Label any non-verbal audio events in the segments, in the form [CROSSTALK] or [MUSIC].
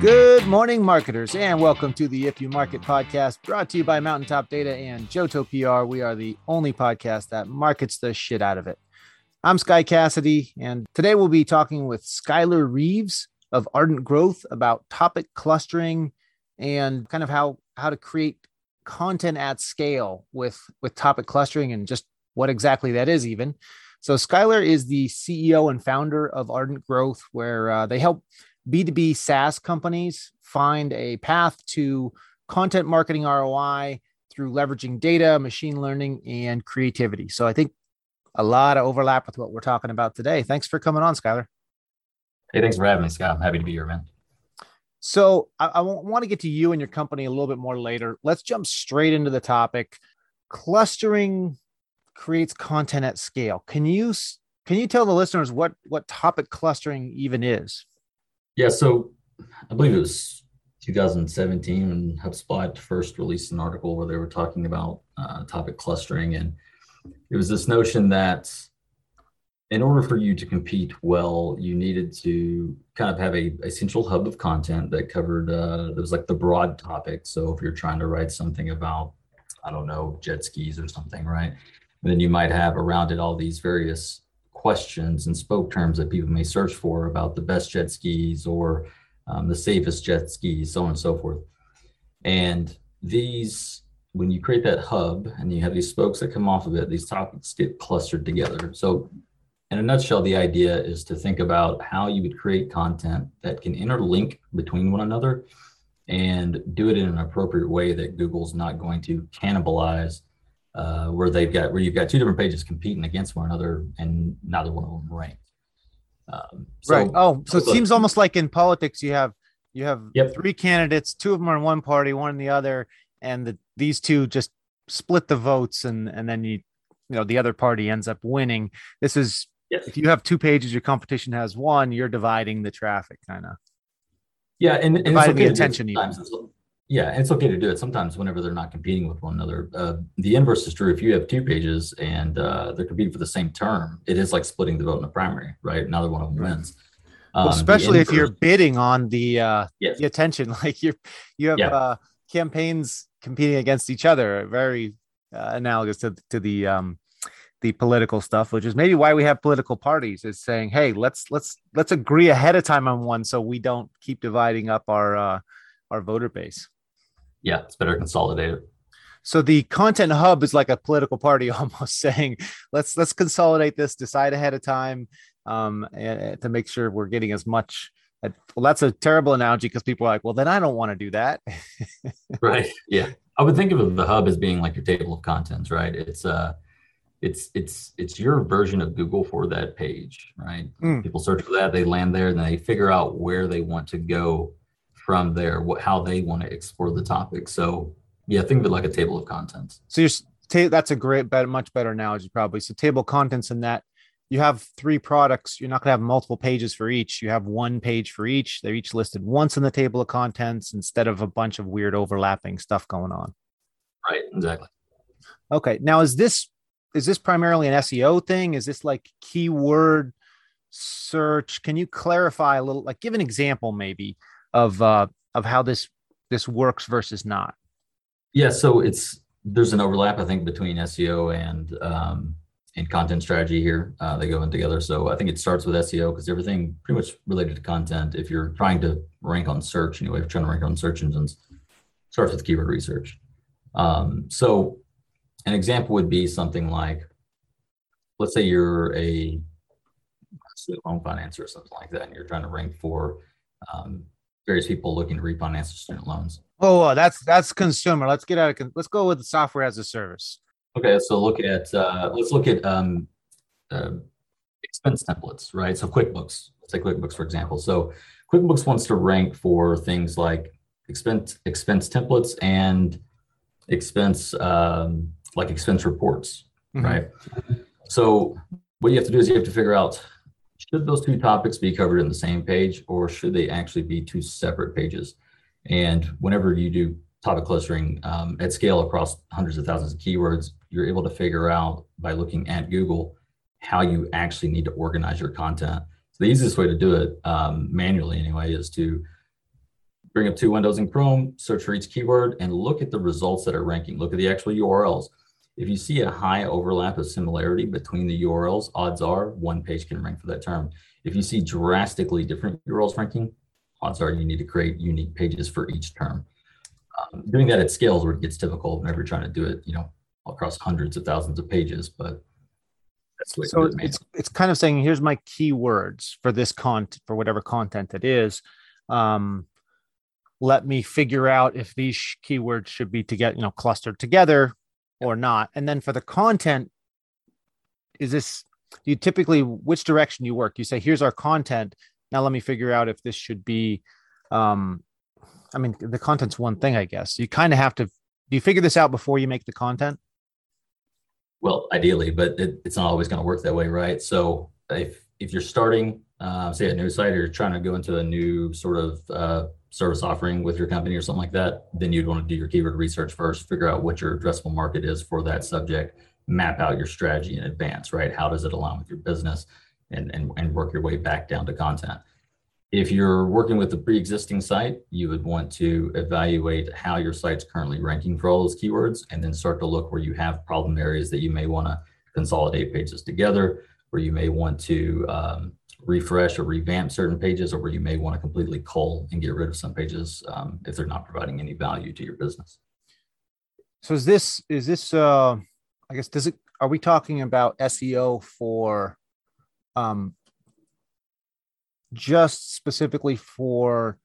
Good morning, marketers, and welcome to the If You Market podcast brought to you by Mountaintop Data and Johto PR. We are the only podcast that markets the shit out of it. I'm Sky Cassidy, and today we'll be talking with Skylar Reeves of Ardent Growth about topic clustering and kind of how how to create content at scale with with topic clustering and just what exactly that is even. So Skylar is the CEO and founder of Ardent Growth, where uh, they help B2B SaaS companies find a path to content marketing ROI through leveraging data, machine learning, and creativity. So I think a lot of overlap with what we're talking about today. Thanks for coming on, Skylar. Hey, thanks for having me, Scott. I'm happy to be here, man. So I, I want to get to you and your company a little bit more later. Let's jump straight into the topic. Clustering creates content at scale. Can you can you tell the listeners what what topic clustering even is? Yeah, so I believe it was 2017 when HubSpot first released an article where they were talking about uh, topic clustering, and it was this notion that in order for you to compete well, you needed to kind of have a, a central hub of content that covered uh, it was like the broad topic. So if you're trying to write something about, I don't know, jet skis or something, right? And then you might have around it all these various questions and spoke terms that people may search for about the best jet skis or um, the safest jet skis, so on and so forth. And these, when you create that hub and you have these spokes that come off of it, these topics get clustered together. So, in a nutshell, the idea is to think about how you would create content that can interlink between one another and do it in an appropriate way that Google's not going to cannibalize uh, where they've got where you've got two different pages competing against one another and neither one of them ranked. Um, so, right. Oh, so it seems almost like in politics you have you have yep. three candidates, two of them are in one party, one in the other, and the, these two just split the votes, and and then you you know the other party ends up winning. This is yes. if you have two pages, your competition has one, you're dividing the traffic, kind of. Yeah, and, and dividing the attention. Yeah, it's okay to do it sometimes whenever they're not competing with one another. Uh, the inverse is true. If you have two pages and uh, they're competing for the same term, it is like splitting the vote in a primary, right? Neither one of them wins. Um, well, especially inverse, if you're bidding on the uh, yes. the attention, [LAUGHS] like you're you have yeah. uh, campaigns competing against each other, very uh, analogous to to the um, the political stuff, which is maybe why we have political parties. Is saying, hey, let's let's let's agree ahead of time on one, so we don't keep dividing up our uh, our voter base yeah, it's better consolidated. So the content hub is like a political party, [LAUGHS] almost saying, let's let's consolidate this, decide ahead of time, um, and, to make sure we're getting as much. Well, that's a terrible analogy because people are like, well, then I don't want to do that. [LAUGHS] right. Yeah. I would think of the hub as being like your table of contents, right? It's uh it's it's it's your version of Google for that page, right? Mm. People search for that, they land there, and they figure out where they want to go from there, what how they want to explore the topic. So yeah, think of it like a table of contents. So you're ta- that's a great, better, much better analogy probably. So table contents in that you have three products. You're not going to have multiple pages for each. You have one page for each. They're each listed once in the table of contents instead of a bunch of weird overlapping stuff going on. Right. Exactly. Okay. Now, is this is this primarily an SEO thing? Is this like keyword search? Can you clarify a little? Like, give an example maybe of uh, of how this this works versus not? Yeah, so it's there's an overlap I think between SEO and um, and content strategy here. Uh, they go in together. So I think it starts with SEO because everything pretty much related to content. If you're trying to rank on search, anyway, if you're trying to rank on search engines, starts with keyword research. Um, so an example would be something like, let's say you're a student loan financer or something like that, and you're trying to rank for um, various people looking to refinance student loans. Oh, that's that's consumer. Let's get out of let's go with the software as a service. Okay, so look at uh, let's look at um, uh, expense templates, right? So QuickBooks, let's say QuickBooks for example. So QuickBooks wants to rank for things like expense expense templates and expense um, like expense reports, mm-hmm. right? So what you have to do is you have to figure out should those two topics be covered in the same page or should they actually be two separate pages? And whenever you do topic clustering um, at scale across hundreds of thousands of keywords, you're able to figure out by looking at Google how you actually need to organize your content. So the easiest way to do it um, manually, anyway, is to bring up two windows in Chrome, search for each keyword, and look at the results that are ranking. Look at the actual URLs. If you see a high overlap of similarity between the URLs, odds are one page can rank for that term. If you see drastically different URLs ranking, odds are you need to create unique pages for each term. Um, doing that at scale is where it gets difficult whenever you're trying to do it, you know, across hundreds of thousands of pages, but that's the way so it's, it's kind of saying, here's my keywords for this content, for whatever content it is. Um, let me figure out if these keywords should be to get, you know, clustered together or not. And then for the content, is this, you typically, which direction you work? You say, here's our content. Now let me figure out if this should be, um, I mean, the content's one thing, I guess. You kind of have to, do you figure this out before you make the content? Well, ideally, but it, it's not always going to work that way, right? So if if you're starting, uh, say a new site, or you're trying to go into a new sort of uh, service offering with your company or something like that, then you'd want to do your keyword research first, figure out what your addressable market is for that subject, map out your strategy in advance, right? How does it align with your business, and and and work your way back down to content. If you're working with a pre-existing site, you would want to evaluate how your site's currently ranking for all those keywords and then start to look where you have problem areas that you may want to consolidate pages together, where you may want to um, refresh or revamp certain pages, or where you may want to completely cull and get rid of some pages um, if they're not providing any value to your business. So is this is this uh I guess does it are we talking about SEO for um just specifically for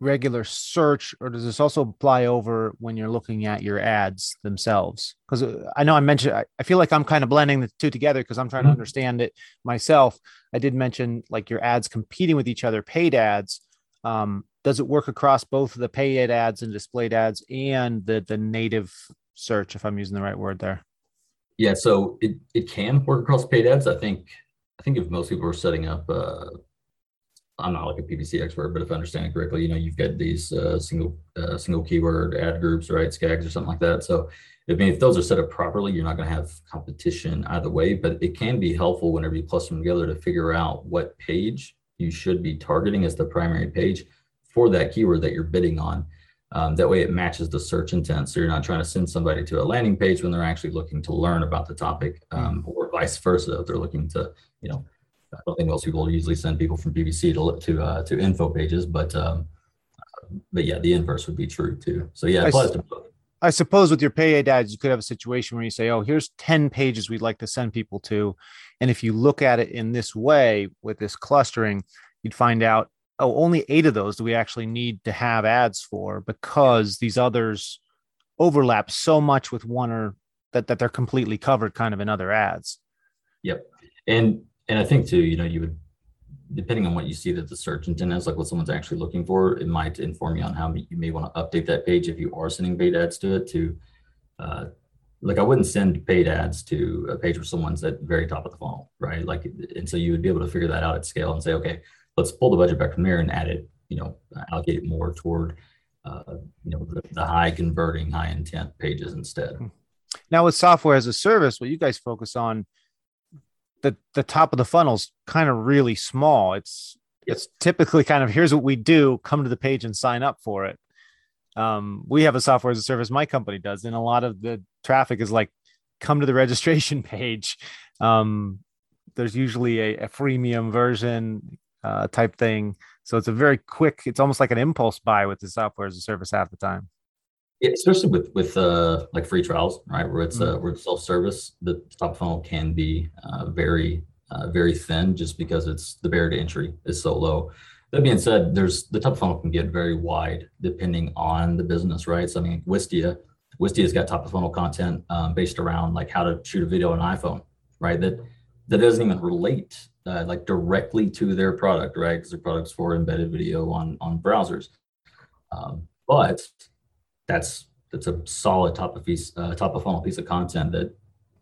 regular search or does this also apply over when you're looking at your ads themselves? Because uh, i know i mentioned i feel like i'm kind of blending the two together because i'm trying mm-hmm. to understand it myself. I did mention like your ads competing with each other paid ads. Um, does it work across both the paid ads and displayed ads and the the native search if i'm using the right word there? Yeah so it, it can work across paid ads. I think i think if most people are setting up uh, I'm not like a PPC expert, but if I understand it correctly, you know, you've got these uh, single uh, single keyword ad groups, right? SKAGs or something like that. So, I mean, if those are set up properly, you're not going to have competition either way. But it can be helpful whenever you cluster them together to figure out what page you should be targeting as the primary page for that keyword that you're bidding on. Um, that way, it matches the search intent. So you're not trying to send somebody to a landing page when they're actually looking to learn about the topic, um, or vice versa. If they're looking to, you know, I don't think most people usually send people from PPC to to uh, to info pages, but um, but yeah, the inverse would be true too. So yeah, I, I suppose with your paid ads, you could have a situation where you say, "Oh, here's ten pages we'd like to send people to," and if you look at it in this way with this clustering, you'd find out, oh, only eight of those do we actually need to have ads for because these others overlap so much with one or that that they're completely covered kind of in other ads. Yep. And and I think too, you know, you would depending on what you see that the search intent is, like what someone's actually looking for, it might inform you on how you may want to update that page if you are sending paid ads to it. To uh, like, I wouldn't send paid ads to a page where someone's at very top of the funnel, right? Like, and so you would be able to figure that out at scale and say, okay, let's pull the budget back from there and add it, you know, allocate it more toward, uh, you know, the, the high converting, high intent pages instead. Now, with software as a service, what you guys focus on the the top of the funnel's kind of really small. It's it's typically kind of here's what we do, come to the page and sign up for it. Um, we have a software as a service my company does, and a lot of the traffic is like come to the [LAUGHS] registration page. Um, there's usually a, a freemium version uh, type thing. So it's a very quick, it's almost like an impulse buy with the software as a service half the time. Yeah, especially with with uh, like free trials, right? Where it's uh, mm-hmm. uh, where it's self service, the top funnel can be uh, very uh, very thin, just because it's the barrier to entry is so low. That being said, there's the top funnel can get very wide depending on the business, right? So I mean, Wistia, Wistia's got top of funnel content um, based around like how to shoot a video on iPhone, right? That that doesn't even relate uh, like directly to their product, right? Because their product's for embedded video on on browsers. Um, but that's that's a solid top of piece uh, top of funnel piece of content that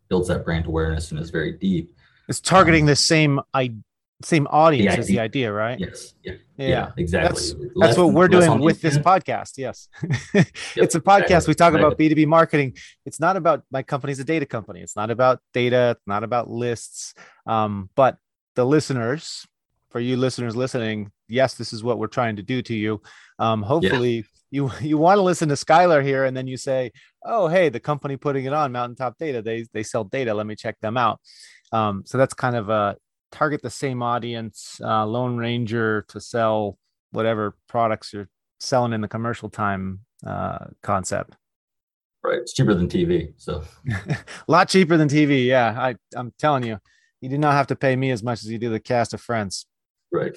builds that brand awareness and is very deep. It's targeting um, the same I same audience as the idea, right? Yes. Yeah. Yeah. yeah exactly. That's, that's what we're doing with this podcast. Yes. [LAUGHS] yep, it's a podcast. Exactly. We talk about B2B marketing. It's not about my company's a data company. It's not about data, it's not about lists. Um, but the listeners, for you listeners listening, yes, this is what we're trying to do to you. Um, hopefully, yeah. You you want to listen to Skylar here, and then you say, oh, hey, the company putting it on Mountaintop Data, they they sell data. Let me check them out. Um, so that's kind of a target the same audience. Uh, Lone Ranger to sell whatever products you're selling in the commercial time uh, concept. Right, it's cheaper than TV, so a [LAUGHS] lot cheaper than TV. Yeah, I I'm telling you, you do not have to pay me as much as you do the cast of Friends. Right.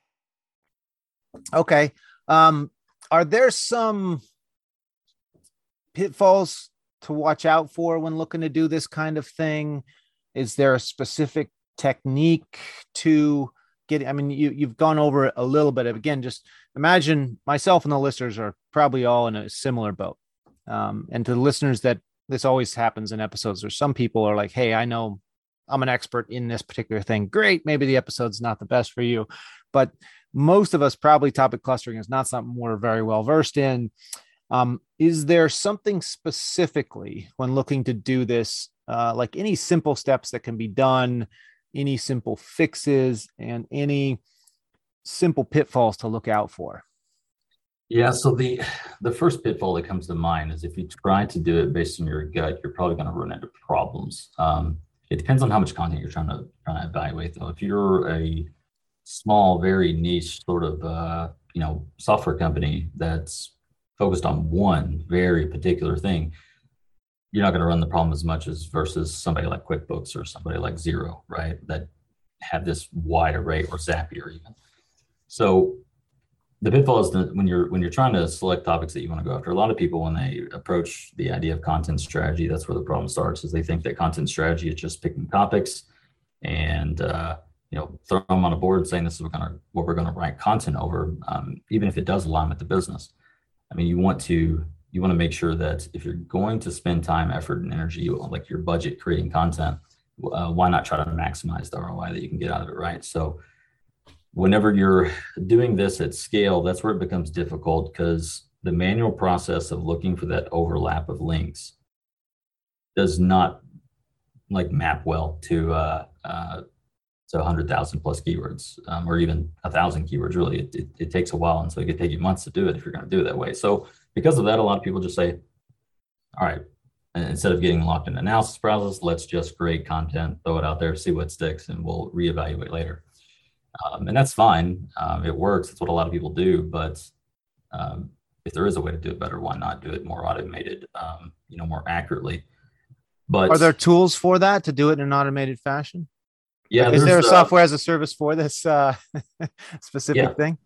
Okay. Um, are there some pitfalls to watch out for when looking to do this kind of thing? Is there a specific technique to get? I mean, you you've gone over it a little bit. Again, just imagine myself and the listeners are probably all in a similar boat. Um, and to the listeners that this always happens in episodes, where some people are like, "Hey, I know I'm an expert in this particular thing." Great, maybe the episode's not the best for you, but most of us probably topic clustering is not something we're very well versed in. Um, is there something specifically when looking to do this, uh, like any simple steps that can be done, any simple fixes, and any simple pitfalls to look out for? Yeah, so the the first pitfall that comes to mind is if you try to do it based on your gut, you're probably going to run into problems. Um, it depends on how much content you're trying to trying to evaluate, though. If you're a small, very niche sort of uh, you know software company that's focused on one very particular thing, you're not going to run the problem as much as versus somebody like QuickBooks or somebody like Xero, right? That have this wide array or Zapier even. So the pitfall is that when you're when you're trying to select topics that you want to go after, a lot of people when they approach the idea of content strategy, that's where the problem starts. Is they think that content strategy is just picking topics and uh, you know throw them on a board saying this is what we're going to what we're going to write content over, um, even if it does align with the business. I mean, you want to you want to make sure that if you're going to spend time, effort, and energy, like your budget creating content, uh, why not try to maximize the ROI that you can get out of it, right? So, whenever you're doing this at scale, that's where it becomes difficult because the manual process of looking for that overlap of links does not like map well to uh, uh, to 100,000 plus keywords um, or even a thousand keywords. Really, it, it, it, takes a while, and so it could take you months to do it if you're going to do it that way. So because of that, a lot of people just say, "All right." Instead of getting locked in analysis process, let's just create content, throw it out there, see what sticks, and we'll reevaluate later. Um, and that's fine. Um, it works. It's what a lot of people do. But um, if there is a way to do it better, why not do it more automated? Um, you know, more accurately. But are there tools for that to do it in an automated fashion? Yeah. Is there a uh, software as a service for this uh, [LAUGHS] specific yeah. thing?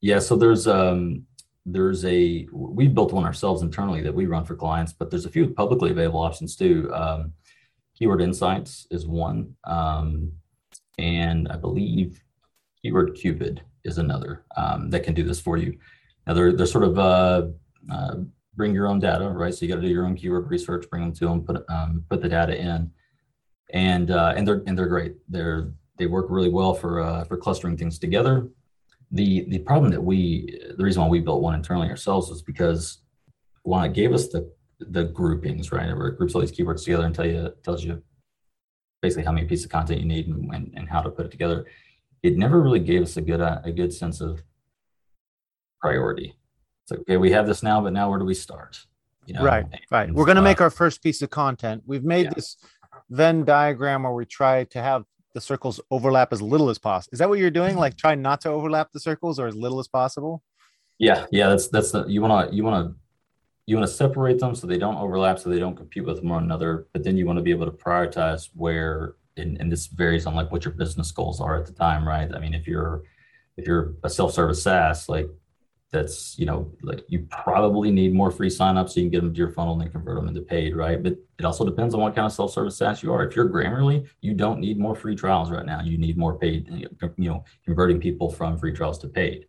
Yeah. So there's um, there's a we built one ourselves internally that we run for clients, but there's a few publicly available options too. Um, Keyword Insights is one, um, and I believe Keyword Cupid is another um, that can do this for you. Now they're they're sort of uh, uh, bring your own data, right? So you got to do your own keyword research, bring them to them, put um, put the data in and uh, and they're and they're great. They're they work really well for uh, for clustering things together. The the problem that we the reason why we built one internally ourselves was because one it gave us the the groupings right, where it groups all these keywords together and tell you tells you basically how many pieces of content you need and, and, and how to put it together. It never really gave us a good uh, a good sense of priority. It's like okay, we have this now, but now where do we start? You know, right, right. We're going to uh, make our first piece of content. We've made yeah. this Venn diagram where we try to have the circles overlap as little as possible. Is that what you're doing? Like try not to overlap the circles or as little as possible? Yeah, yeah. That's that's the you want to you want to you want to separate them so they don't overlap, so they don't compete with one another. But then you want to be able to prioritize where, and, and this varies on like what your business goals are at the time, right? I mean, if you're if you're a self-service SaaS, like that's you know like you probably need more free signups so you can get them to your funnel and then convert them into paid right? But it also depends on what kind of self-service SaaS you are. If you're Grammarly you don't need more free trials right now. You need more paid you know converting people from free trials to paid.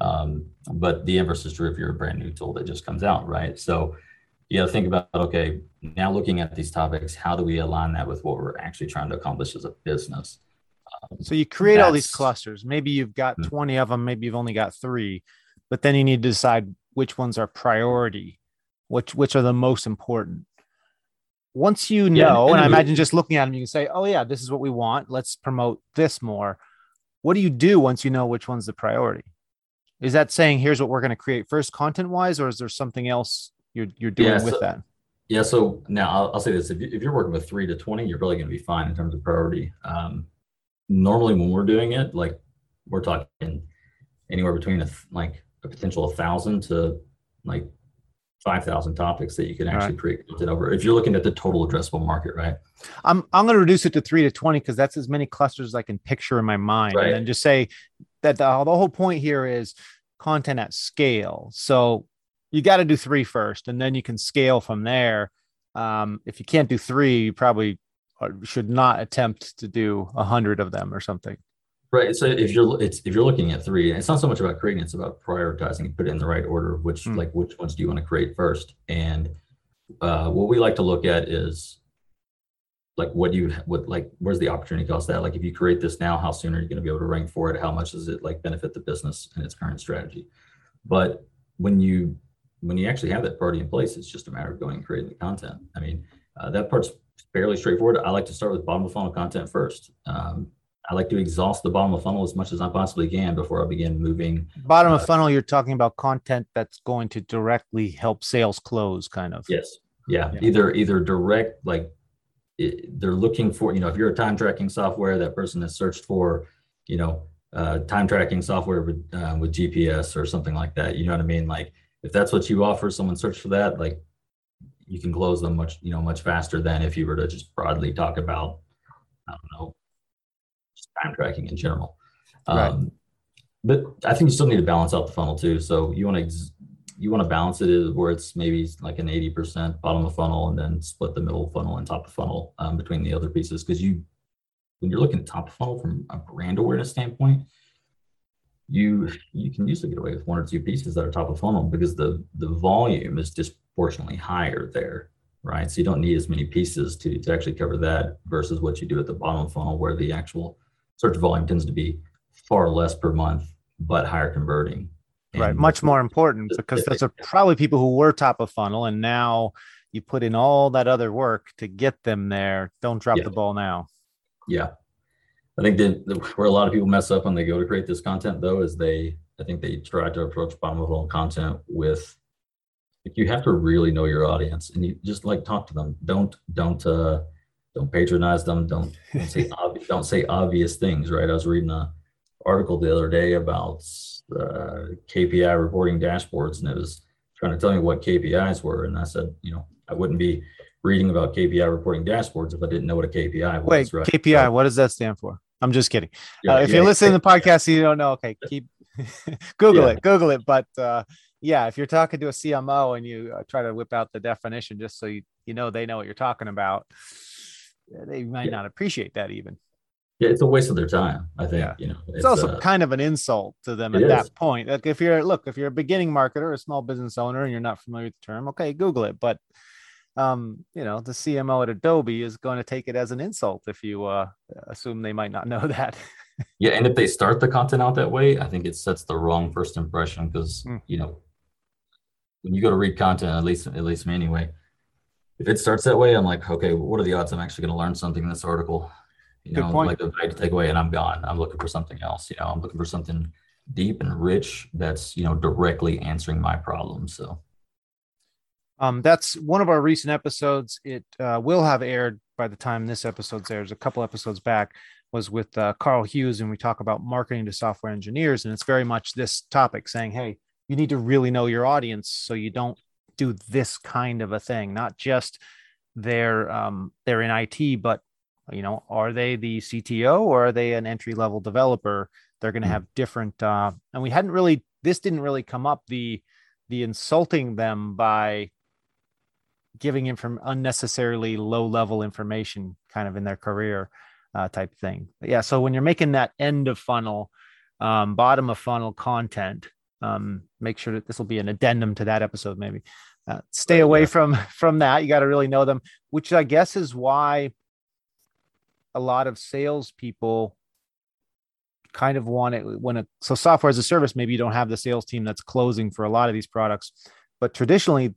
Um, but the inverse is true if you're a brand new tool that just comes out right? So you know think about okay now looking at these topics how do we align that with what we're actually trying to accomplish as a business um, so you create all these clusters maybe you've got mm-hmm. 20 of them maybe you've only got three but then you need to decide which ones are priority, which which are the most important. Once you know, yeah, and I imagine just looking at them, you can say, "Oh yeah, this is what we want. Let's promote this more." What do you do once you know which one's the priority? Is that saying here's what we're going to create first, content wise, or is there something else you're you're doing yeah, so, with that? Yeah. So now I'll, I'll say this: if, you, if you're working with three to twenty, you're really going to be fine in terms of priority. Um, normally, when we're doing it, like we're talking anywhere between a, like a potential thousand to like 5,000 topics that you can actually right. create content over if you're looking at the total addressable market, right? I'm, I'm going to reduce it to three to 20 because that's as many clusters as I can picture in my mind. Right. And just say that the, the whole point here is content at scale. So you got to do three first and then you can scale from there. Um, if you can't do three, you probably uh, should not attempt to do a hundred of them or something. Right. So if you're it's if you're looking at three, it's not so much about creating, it's about prioritizing, and put it in the right order, which mm. like which ones do you want to create first? And uh, what we like to look at is like what do you what like where's the opportunity cost that like if you create this now how soon are you going to be able to rank for it how much does it like benefit the business and its current strategy but when you when you actually have that party in place it's just a matter of going and creating the content i mean uh, that part's fairly straightforward i like to start with bottom of funnel content first um, I like to exhaust the bottom of funnel as much as I possibly can before I begin moving. Bottom uh, of funnel, you're talking about content that's going to directly help sales close, kind of. Yes. Yeah. yeah. Either either direct, like it, they're looking for, you know, if you're a time tracking software, that person has searched for, you know, uh, time tracking software with uh, with GPS or something like that. You know what I mean? Like if that's what you offer, someone search for that, like you can close them much, you know, much faster than if you were to just broadly talk about, I don't know, time tracking in general. Right. Um, but I think you still need to balance out the funnel too. So you want to ex- you want to balance it where it's maybe like an 80% bottom of funnel and then split the middle funnel and top of funnel um, between the other pieces. Because you, when you're looking at top of funnel from a brand awareness standpoint, you you can usually get away with one or two pieces that are top of funnel because the the volume is disproportionately higher there, right? So you don't need as many pieces to to actually cover that versus what you do at the bottom of funnel where the actual search volume tends to be far less per month, but higher converting. And right. Much more important because those are probably people who were top of funnel and now you put in all that other work to get them there. Don't drop yeah. the ball now. Yeah. I think that where a lot of people mess up when they go to create this content though is they I think they try to approach bottom of funnel content with like you have to really know your audience and you just like talk to them. Don't don't uh don't patronize them. Don't, don't say [LAUGHS] obvious, don't say obvious things. Right. I was reading a article the other day about uh, KPI reporting dashboards, and it was trying to tell me what KPIs were, and I said, you know, I wouldn't be reading about KPI reporting dashboards if I didn't know what a KPI was. Wait, right? KPI, so, what does that stand for? I'm just kidding. Yeah, uh, if yeah, you're listening to the [LAUGHS] podcast, you don't know. Okay, keep [LAUGHS] Google it, Google it. But uh, yeah, if you're talking to a CMO and you uh, try to whip out the definition just so you you know they know what you're talking about, they might not appreciate that even. Yeah, it's a waste of their time. I think yeah. you know. It's, it's also uh, kind of an insult to them at is. that point. Like if you're look, if you're a beginning marketer, a small business owner, and you're not familiar with the term, okay, Google it. But um, you know, the CMO at Adobe is going to take it as an insult if you uh, assume they might not [LAUGHS] know that. yeah, and if they start the content out that way, I think it sets the wrong first impression because mm. you know when you go to read content, at least at least me anyway, if it starts that way, I'm like, okay, what are the odds I'm actually going to learn something in this article? You know, like the value to take away, and I'm gone. I'm looking for something else. You know, I'm looking for something deep and rich that's you know directly answering my problem. So, um, that's one of our recent episodes. It uh, will have aired by the time this episode airs. A couple episodes back was with uh, Carl Hughes, and we talk about marketing to software engineers, and it's very much this topic, saying, hey, you need to really know your audience so you don't do this kind of a thing, not just they're um, they're in IT, but you know, are they the CTO or are they an entry level developer? They're going to hmm. have different. Uh, and we hadn't really this didn't really come up the the insulting them by giving inform unnecessarily low level information kind of in their career uh, type thing. But yeah. So when you're making that end of funnel, um, bottom of funnel content, um, make sure that this will be an addendum to that episode. Maybe uh, stay away yeah. from [LAUGHS] from that. You got to really know them, which I guess is why a lot of salespeople kind of want it when a so software as a service. Maybe you don't have the sales team that's closing for a lot of these products, but traditionally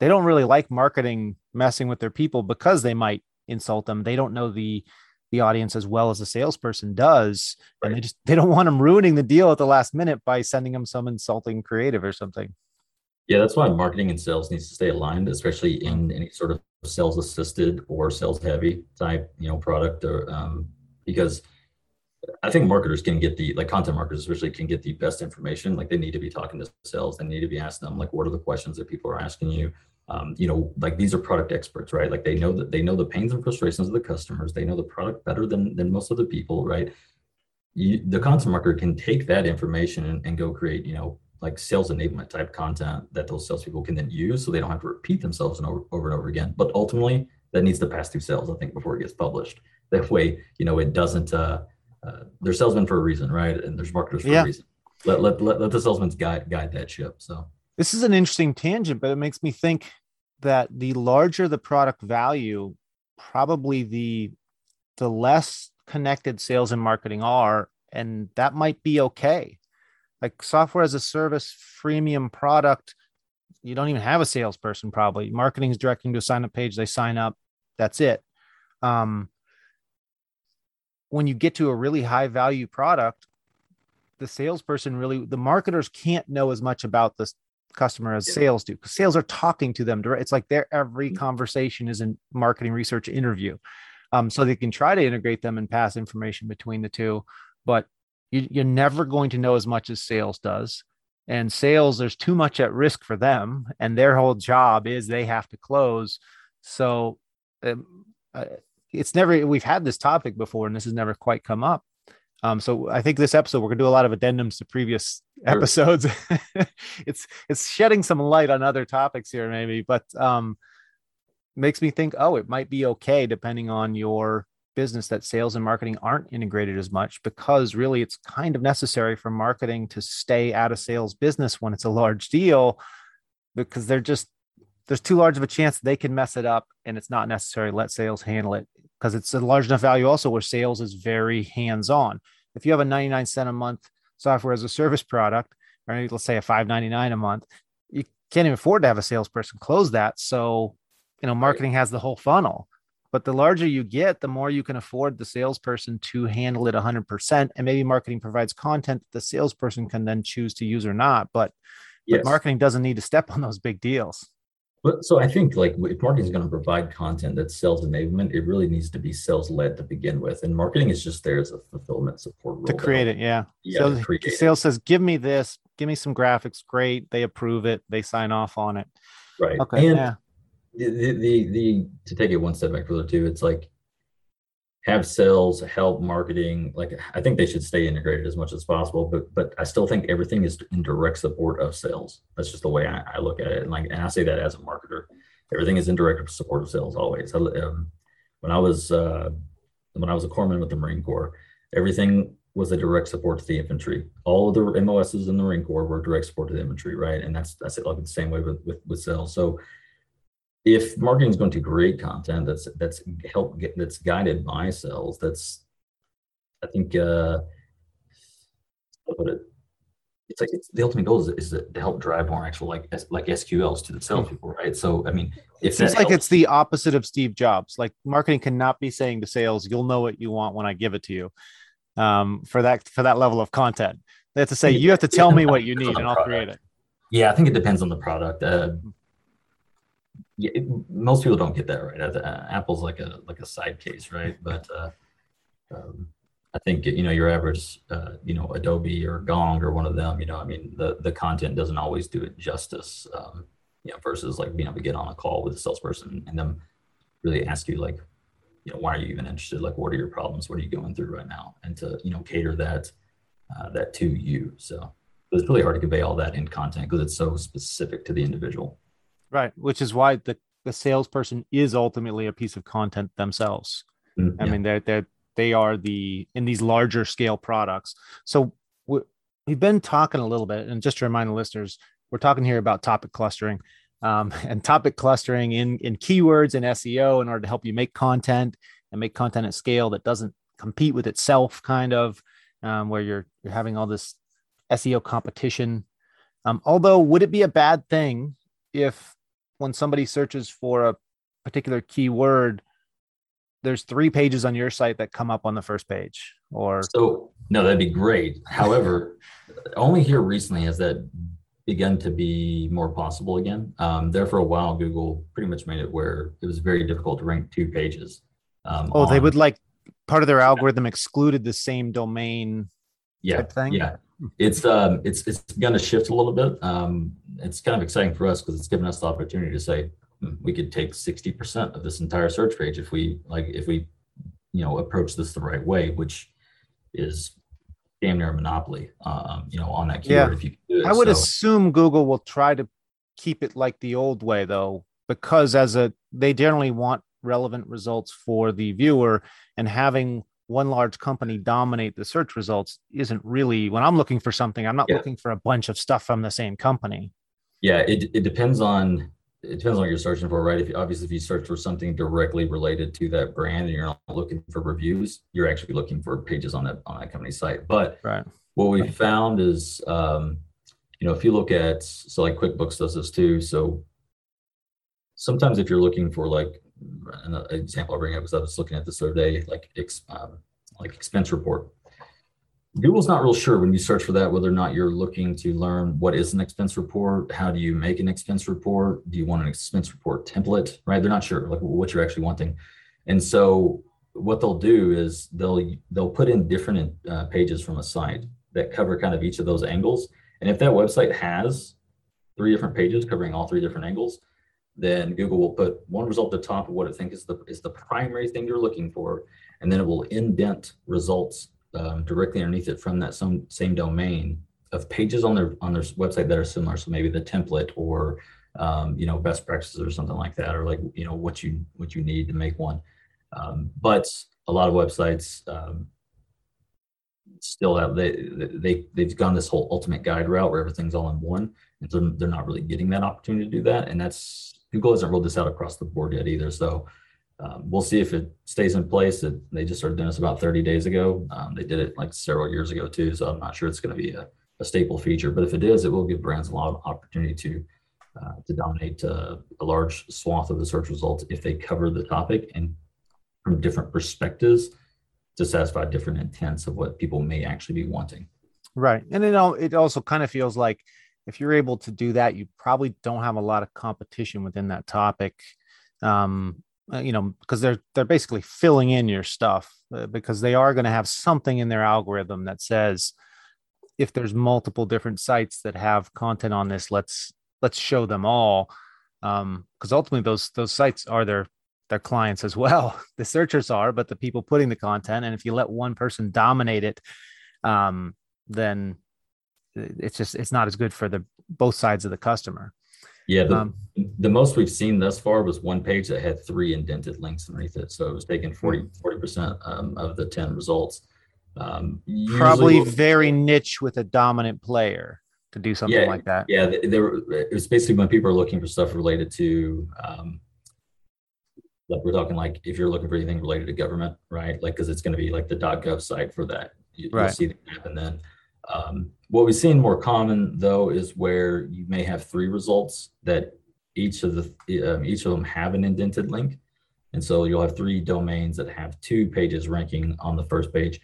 they don't really like marketing messing with their people because they might insult them. They don't know the the audience as well as a salesperson does, right. and they just they don't want them ruining the deal at the last minute by sending them some insulting creative or something. Yeah, that's why marketing and sales needs to stay aligned, especially in any sort of sales assisted or sales heavy type you know product, or um, because I think marketers can get the like content marketers especially can get the best information. Like they need to be talking to sales. They need to be asking them like what are the questions that people are asking you. Um, you know, like these are product experts, right? Like they know that they know the pains and frustrations of the customers. They know the product better than than most of the people, right? You, the content marketer can take that information and, and go create, you know, like sales enablement type content that those salespeople can then use, so they don't have to repeat themselves and over, over and over again. But ultimately, that needs to pass through sales, I think, before it gets published. That way, you know, it doesn't. Uh, uh, they're salesmen for a reason, right? And there's marketers for yeah. a reason. Let, let, let, let the salesmen guide guide that ship. So this is an interesting tangent, but it makes me think that the larger the product value, probably the the less connected sales and marketing are, and that might be okay. Like software as a service, freemium product, you don't even have a salesperson probably. Marketing is directing to a sign up page, they sign up, that's it. Um, when you get to a really high value product, the salesperson really, the marketers can't know as much about this customer as sales do because sales are talking to them direct. It's like their every mm-hmm. conversation is a marketing research interview. Um, so they can try to integrate them and pass information between the two, but you, you're never going to know as much as sales does. And sales, there's too much at risk for them, and their whole job is they have to close. So um, uh, it's never we've had this topic before and this has never quite come up um, so I think this episode we're gonna do a lot of addendums to previous sure. episodes. [LAUGHS] it's it's shedding some light on other topics here, maybe, but um, makes me think, oh, it might be okay depending on your business that sales and marketing aren't integrated as much because really it's kind of necessary for marketing to stay out of sales business when it's a large deal because they're just there's too large of a chance they can mess it up and it's not necessary let sales handle it because it's a large enough value also where sales is very hands-on. If you have a 99 cent a month software as a service product, right? Let's say a 599 a month, you can't even afford to have a salesperson close that. So, you know, marketing has the whole funnel. But the larger you get, the more you can afford the salesperson to handle it 100%. And maybe marketing provides content that the salesperson can then choose to use or not. But, yes. but marketing doesn't need to step on those big deals. But so I think like if marketing is going to provide content that's sales enablement, it really needs to be sales led to begin with, and marketing is just there as a fulfillment support role to create it. Yeah, yeah. Sales, sales says, "Give me this, give me some graphics." Great, they approve it, they sign off on it. Right. Okay. And yeah. The, the the the to take it one step back further too, it's like have sales help marketing like i think they should stay integrated as much as possible but but i still think everything is in direct support of sales. That's just the way i, I look at it. And like and i say that as a marketer. Everything is in direct support of sales always. I, um, when i was uh, when i was a corpsman with the marine corps everything was a direct support to the infantry. All of the mos's in the marine corps were direct support to the infantry right? And that's that's it like the same way with with, with sales. So if marketing is going to create content that's that's help get that's guided by sales, that's I think uh, put it. It's like it's, the ultimate goal is, is to help drive more actual like like SQLs to the salespeople, right? So I mean, if it's like helps, it's the opposite of Steve Jobs. Like marketing cannot be saying to sales, "You'll know what you want when I give it to you." Um, for that for that level of content, they have to say, "You have to tell me what you [LAUGHS] need, and I'll create it." Yeah, I think it depends on the product. Uh, yeah, it, most people don't get that right. Uh, Apple's like a like a side case, right? But uh, um, I think you know your average, uh, you know, Adobe or Gong or one of them. You know, I mean, the the content doesn't always do it justice. Um, you know, versus like being able to get on a call with a salesperson and them really ask you like, you know, why are you even interested? Like, what are your problems? What are you going through right now? And to you know cater that uh, that to you. So it's really hard to convey all that in content because it's so specific to the individual. Right, which is why the the salesperson is ultimately a piece of content themselves. Mm, I mean, they're they're they are the in these larger scale products. So we, we've been talking a little bit, and just to remind the listeners, we're talking here about topic clustering. Um, [LAUGHS] and topic clustering in in keywords and SEO in order to help you make content and make content at scale that doesn't compete with itself, kind of, um, where you're you're having all this SEO competition. Um, although, would it be a bad thing if when somebody searches for a particular keyword, there's three pages on your site that come up on the first page? Or so no, that'd be great. However, [LAUGHS] only here recently has that begun to be more possible again. Um, there for a while, Google pretty much made it where it was very difficult to rank two pages. Um, oh, on, they would like part of their algorithm excluded the same domain yeah, thing. Yeah, it's um it's it's going to shift a little bit. Um, it's kind of exciting for us because it's given us the opportunity to say hmm, we could take 60% of this entire search page if we like if we you know approach this the right way, which is damn near a monopoly. Um, you know, on that keyword. Yeah. If you it, I would so. assume Google will try to keep it like the old way though, because as a they generally want relevant results for the viewer and having one large company dominate the search results isn't really when I'm looking for something, I'm not yeah. looking for a bunch of stuff from the same company. Yeah, it, it depends on it depends on what you're searching for, right? If you, obviously if you search for something directly related to that brand and you're not looking for reviews, you're actually looking for pages on that on that company site. But right. what we found is um, you know, if you look at so like QuickBooks does this too. So sometimes if you're looking for like an example I bring up is I was looking at this the other day, like um, like expense report. Google's not real sure when you search for that whether or not you're looking to learn what is an expense report, how do you make an expense report, do you want an expense report template, right? They're not sure like what you're actually wanting, and so what they'll do is they'll they'll put in different uh, pages from a site that cover kind of each of those angles, and if that website has three different pages covering all three different angles, then Google will put one result at the top of what it thinks is the is the primary thing you're looking for, and then it will indent results um, directly underneath it from that some same domain of pages on their on their website that are similar. So maybe the template or um, you know best practices or something like that, or like you know what you what you need to make one. Um, but a lot of websites um, still have they they they've gone this whole ultimate guide route where everything's all in one, and so they're not really getting that opportunity to do that, and that's Google hasn't rolled this out across the board yet either. So um, we'll see if it stays in place. It, they just started doing this about 30 days ago. Um, they did it like several years ago too. So I'm not sure it's going to be a, a, staple feature, but if it is, it will give brands a lot of opportunity to uh, to dominate uh, a large swath of the search results if they cover the topic and from different perspectives to satisfy different intents of what people may actually be wanting. Right, and it it also kind of feels like if you're able to do that, you probably don't have a lot of competition within that topic. Um, uh, you know, because they're they're basically filling in your stuff uh, because they are going to have something in their algorithm that says if there's multiple different sites that have content on this, let's let's show them all. Um, because ultimately those those sites are their their clients as well. [LAUGHS] The searchers are, but the people putting the content, and if you let one person dominate it, um, then it's just it's not as good for the both sides of the customer. Yeah, the, um, the most we've seen thus far was one page that had three indented links underneath it. So it was taking 40 percent um, of the ten results. Um, probably very niche with a dominant player to do something yeah, like that. Yeah, there it was basically when people are looking for stuff related to um, like we're talking like if you're looking for anything related to government, right? Like because it's going to be like the .gov site for that. You, right. You'll see that app and then um, what we've seen more common though is where you may have three results that each of the um, each of them have an indented link, and so you'll have three domains that have two pages ranking on the first page.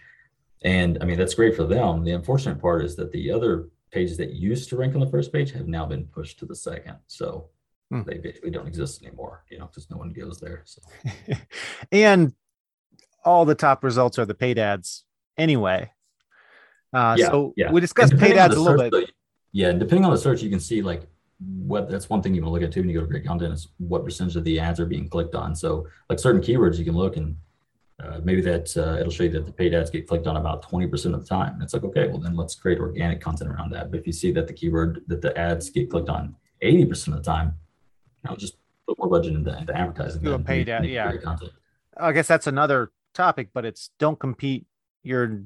And I mean that's great for them. The unfortunate part is that the other pages that used to rank on the first page have now been pushed to the second. So hmm. they basically don't exist anymore, you know, because no one goes there. So. [LAUGHS] and all the top results are the paid ads anyway. Uh, yeah, so yeah. we discussed paid ads a little search, bit. Yeah, depending on the search, you can see like what that's one thing you can look at too when you go to great content is what percentage of the ads are being clicked on. So like certain keywords, you can look and uh, maybe that uh, it'll show you that the paid ads get clicked on about 20% of the time. It's like, okay, well, then let's create organic content around that. But if you see that the keyword that the ads get clicked on 80% of the time, you know, just put more budget into, into advertising. Do a paid ad, yeah. I guess that's another topic, but it's don't compete your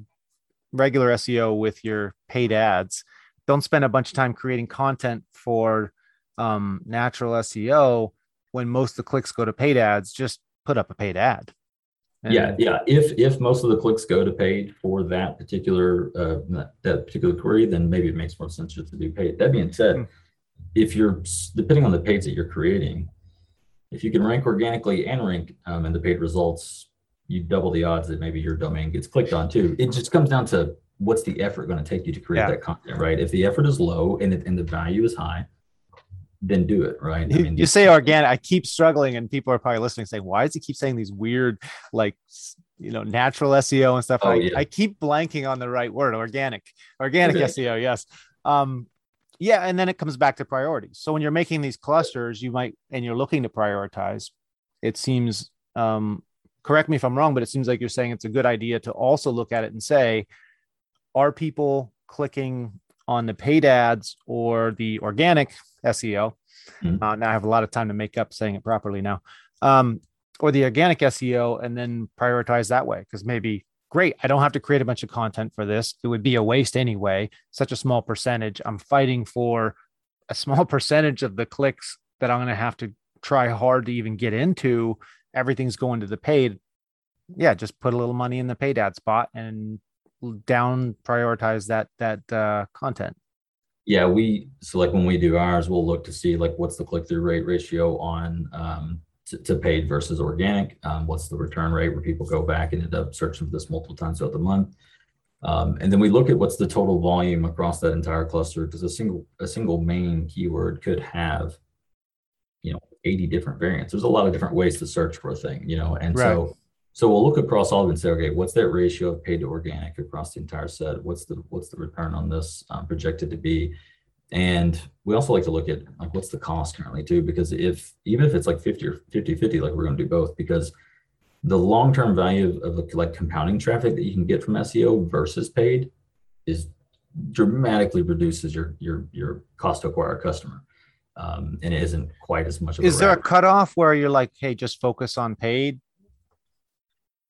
regular SEO with your paid ads. Don't spend a bunch of time creating content for um, natural SEO when most of the clicks go to paid ads. Just put up a paid ad. And yeah, yeah. If if most of the clicks go to paid for that particular uh, that particular query, then maybe it makes more sense just to do paid. That being said, mm. if you're depending on the page that you're creating, if you can rank organically and rank um, in the paid results, you double the odds that maybe your domain gets clicked on too. It just comes down to what's the effort going to take you to create yeah. that content, right? If the effort is low and it, and the value is high, then do it right. I mean, you say organic. I keep struggling, and people are probably listening, saying, "Why does he keep saying these weird, like, you know, natural SEO and stuff?" Oh, I, yeah. I keep blanking on the right word. Organic, organic. SEO. Yes. Um, yeah, and then it comes back to priorities. So when you're making these clusters, you might, and you're looking to prioritize. It seems, um, correct me if I'm wrong, but it seems like you're saying it's a good idea to also look at it and say, are people clicking on the paid ads or the organic SEO. Mm-hmm. Uh, now I have a lot of time to make up saying it properly now. Um, or the organic SEO and then prioritize that way because maybe great i don't have to create a bunch of content for this it would be a waste anyway such a small percentage i'm fighting for a small [LAUGHS] percentage of the clicks that i'm going to have to try hard to even get into everything's going to the paid yeah just put a little money in the paid ad spot and down prioritize that that uh, content yeah, we so like when we do ours, we'll look to see like what's the click through rate ratio on um, to, to, paid versus organic. Um, what's the return rate where people go back and end up searching for this multiple times throughout the month. Um, and then we look at what's the total volume across that entire cluster because a single a single main keyword could have, 80 different variants. There's a lot of different ways to search for a thing, you know, and right. so so we'll look across all of it and say, okay, what's that ratio of paid to organic across the entire set? What's the what's the return on this um, projected to be? And we also like to look at like what's the cost currently too, because if even if it's like 50 or 50, 50, like we're going to do both because the long-term value of, of like compounding traffic that you can get from SEO versus paid is dramatically reduces your your your cost to acquire a customer. Um, and it isn't quite as much of is there a cutoff where you're like, hey, just focus on paid?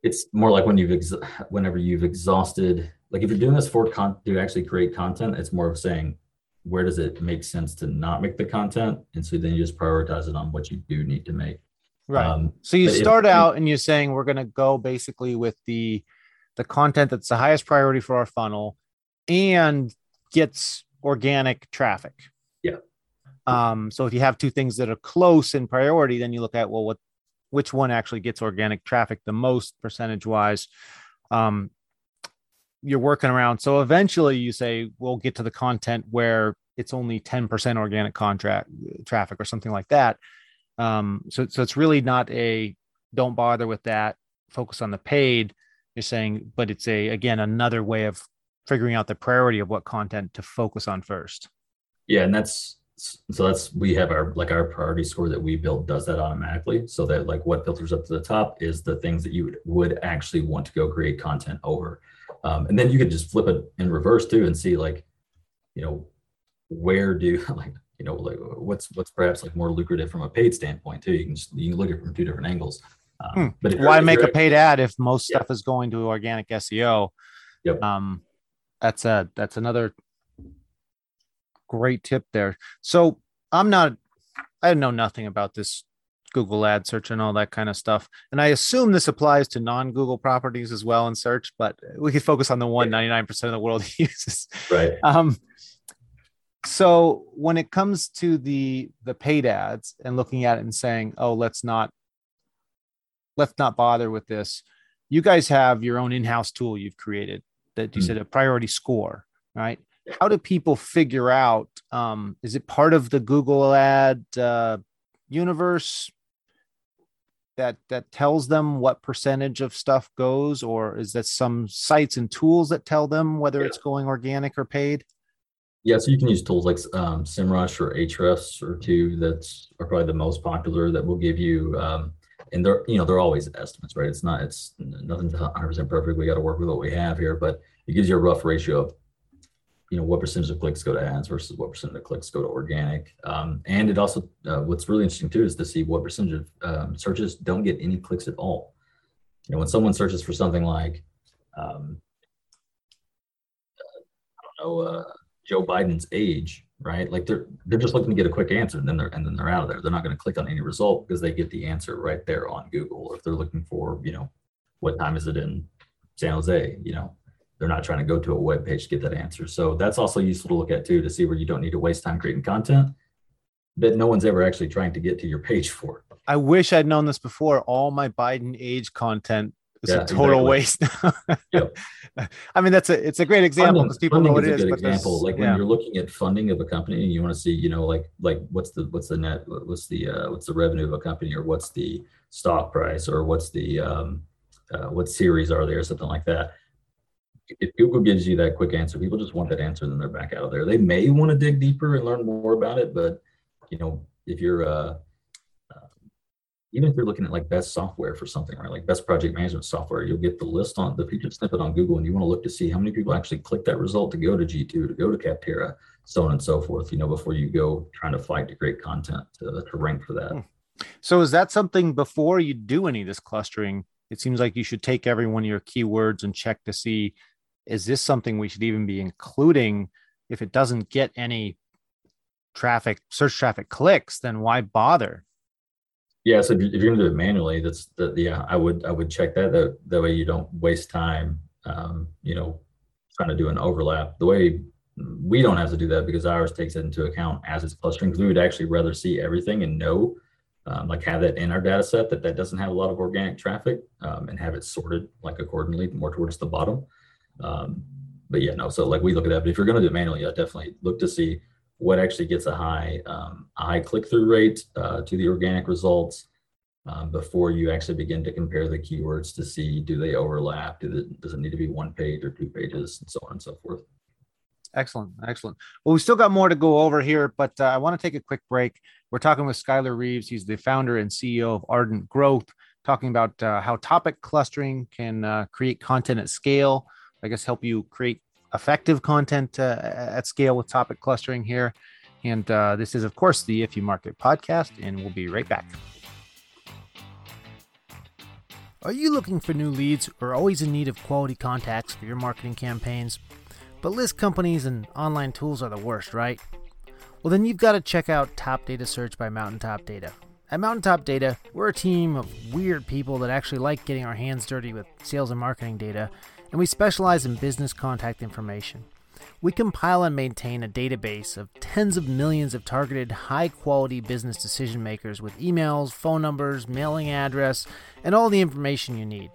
It's more like when you've ex- whenever you've exhausted like if you're doing this for con- to actually create content it's more of saying where does it make sense to not make the content? And so then you just prioritize it on what you do need to make. Right. Um, so you start if, out and you're saying we're going to go basically with the the content that's the highest priority for our funnel and gets organic traffic um so if you have two things that are close in priority then you look at well what which one actually gets organic traffic the most percentage wise um, you're working around so eventually you say we'll get to the content where it's only 10% organic contract traffic or something like that. Um, so, so it's really not a don't bother with that focus on the paid you're saying but it's a again another way of figuring out the priority of what content to focus on first. Yeah and that's so that's we have our like our priority score that we built does that automatically so that like what filters up to the top is the things that you would, would actually want to go create content over um, and then you could just flip it in reverse too and see like you know where do [LAUGHS] like you know like what's what's perhaps like more lucrative from a paid standpoint too you can just you can look at it from two different angles um, hmm. but why make a paid ad if most yeah. stuff is going to organic seo yep. um that's a that's another great tip there. So I'm not, I know nothing about this Google ad search and all that kind of stuff. And I assume this applies to non Google properties as well in search, but we could focus on the one 99% of the world [LAUGHS] uses. Right. Um, so when it comes to the the paid ads and looking at it and saying, oh, let's not let's not bother with this. You guys have your own in-house tool you've created that you mm-hmm. said a priority score, right? How do people figure out um, is it part of the google ad uh, universe that that tells them what percentage of stuff goes or is that some sites and tools that tell them whether yeah. it's going organic or paid yeah so you can use tools like um, Semrush or ahrefs or two that's are probably the most popular that will give you um, and they're you know they're always estimates, right? It's not it's nothing's 100 percent perfect. We got to work with what we have here, but it gives you a rough ratio of you know what percentage of clicks go to ads versus what percentage of clicks go to organic. Um, and it also uh, what's really interesting too is to see what percentage of um, searches don't get any clicks at all. You know, when someone searches for something like um, I don't know uh, Joe Biden's age, right? Like they're they're just looking to get a quick answer, and then they're and then they're out of there. They're not going to click on any result because they get the answer right there on Google. Or if they're looking for, you know, what time is it in San Jose? You know, they're not trying to go to a web page to get that answer. So that's also useful to look at too to see where you don't need to waste time creating content that no one's ever actually trying to get to your page for. I wish I'd known this before. All my Biden age content is yeah, a total exactly. waste. [LAUGHS] yep. I mean, that's a it's a great example because people know what it is. A good example, like when yeah. you're looking at funding of a company and you want to see, you know, like like what's the what's the net, what's the uh, what's the revenue of a company, or what's the stock price, or what's the um, uh, what series are there, or something like that. If Google gives you that quick answer, people just want that answer, then they're back out of there. They may want to dig deeper and learn more about it, but you know, if you're uh, even if you're looking at like best software for something, right? Like best project management software, you'll get the list on the featured snippet on Google, and you want to look to see how many people actually click that result to go to G2, to go to Capterra, so on and so forth. You know, before you go trying to fight to create content to, to rank for that. Hmm. So, is that something before you do any of this clustering? It seems like you should take every one of your keywords and check to see is this something we should even be including if it doesn't get any traffic search traffic clicks then why bother yeah, so if you're gonna do it manually, that's the yeah, I would I would check that that that way you don't waste time. Um, you know, trying to do an overlap. The way we don't have to do that because ours takes it into account as it's clustering. Because we would actually rather see everything and know, um, like have that in our data set that that doesn't have a lot of organic traffic um, and have it sorted like accordingly more towards the bottom. Um, but yeah, no. So like we look at that. But if you're going to do it manually, I definitely look to see what actually gets a high um, high click through rate uh, to the organic results um, before you actually begin to compare the keywords to see do they overlap do the, does it need to be one page or two pages and so on and so forth excellent excellent well we still got more to go over here but uh, i want to take a quick break we're talking with skylar reeves he's the founder and ceo of ardent growth talking about uh, how topic clustering can uh, create content at scale i guess help you create effective content uh, at scale with topic clustering here. And uh, this is, of course, the If You Market podcast, and we'll be right back. Are you looking for new leads or always in need of quality contacts for your marketing campaigns? But list companies and online tools are the worst, right? Well, then you've got to check out Top Data Search by Mountaintop Data. At Mountaintop Data, we're a team of weird people that actually like getting our hands dirty with sales and marketing data and we specialize in business contact information. We compile and maintain a database of tens of millions of targeted, high quality business decision makers with emails, phone numbers, mailing address, and all the information you need.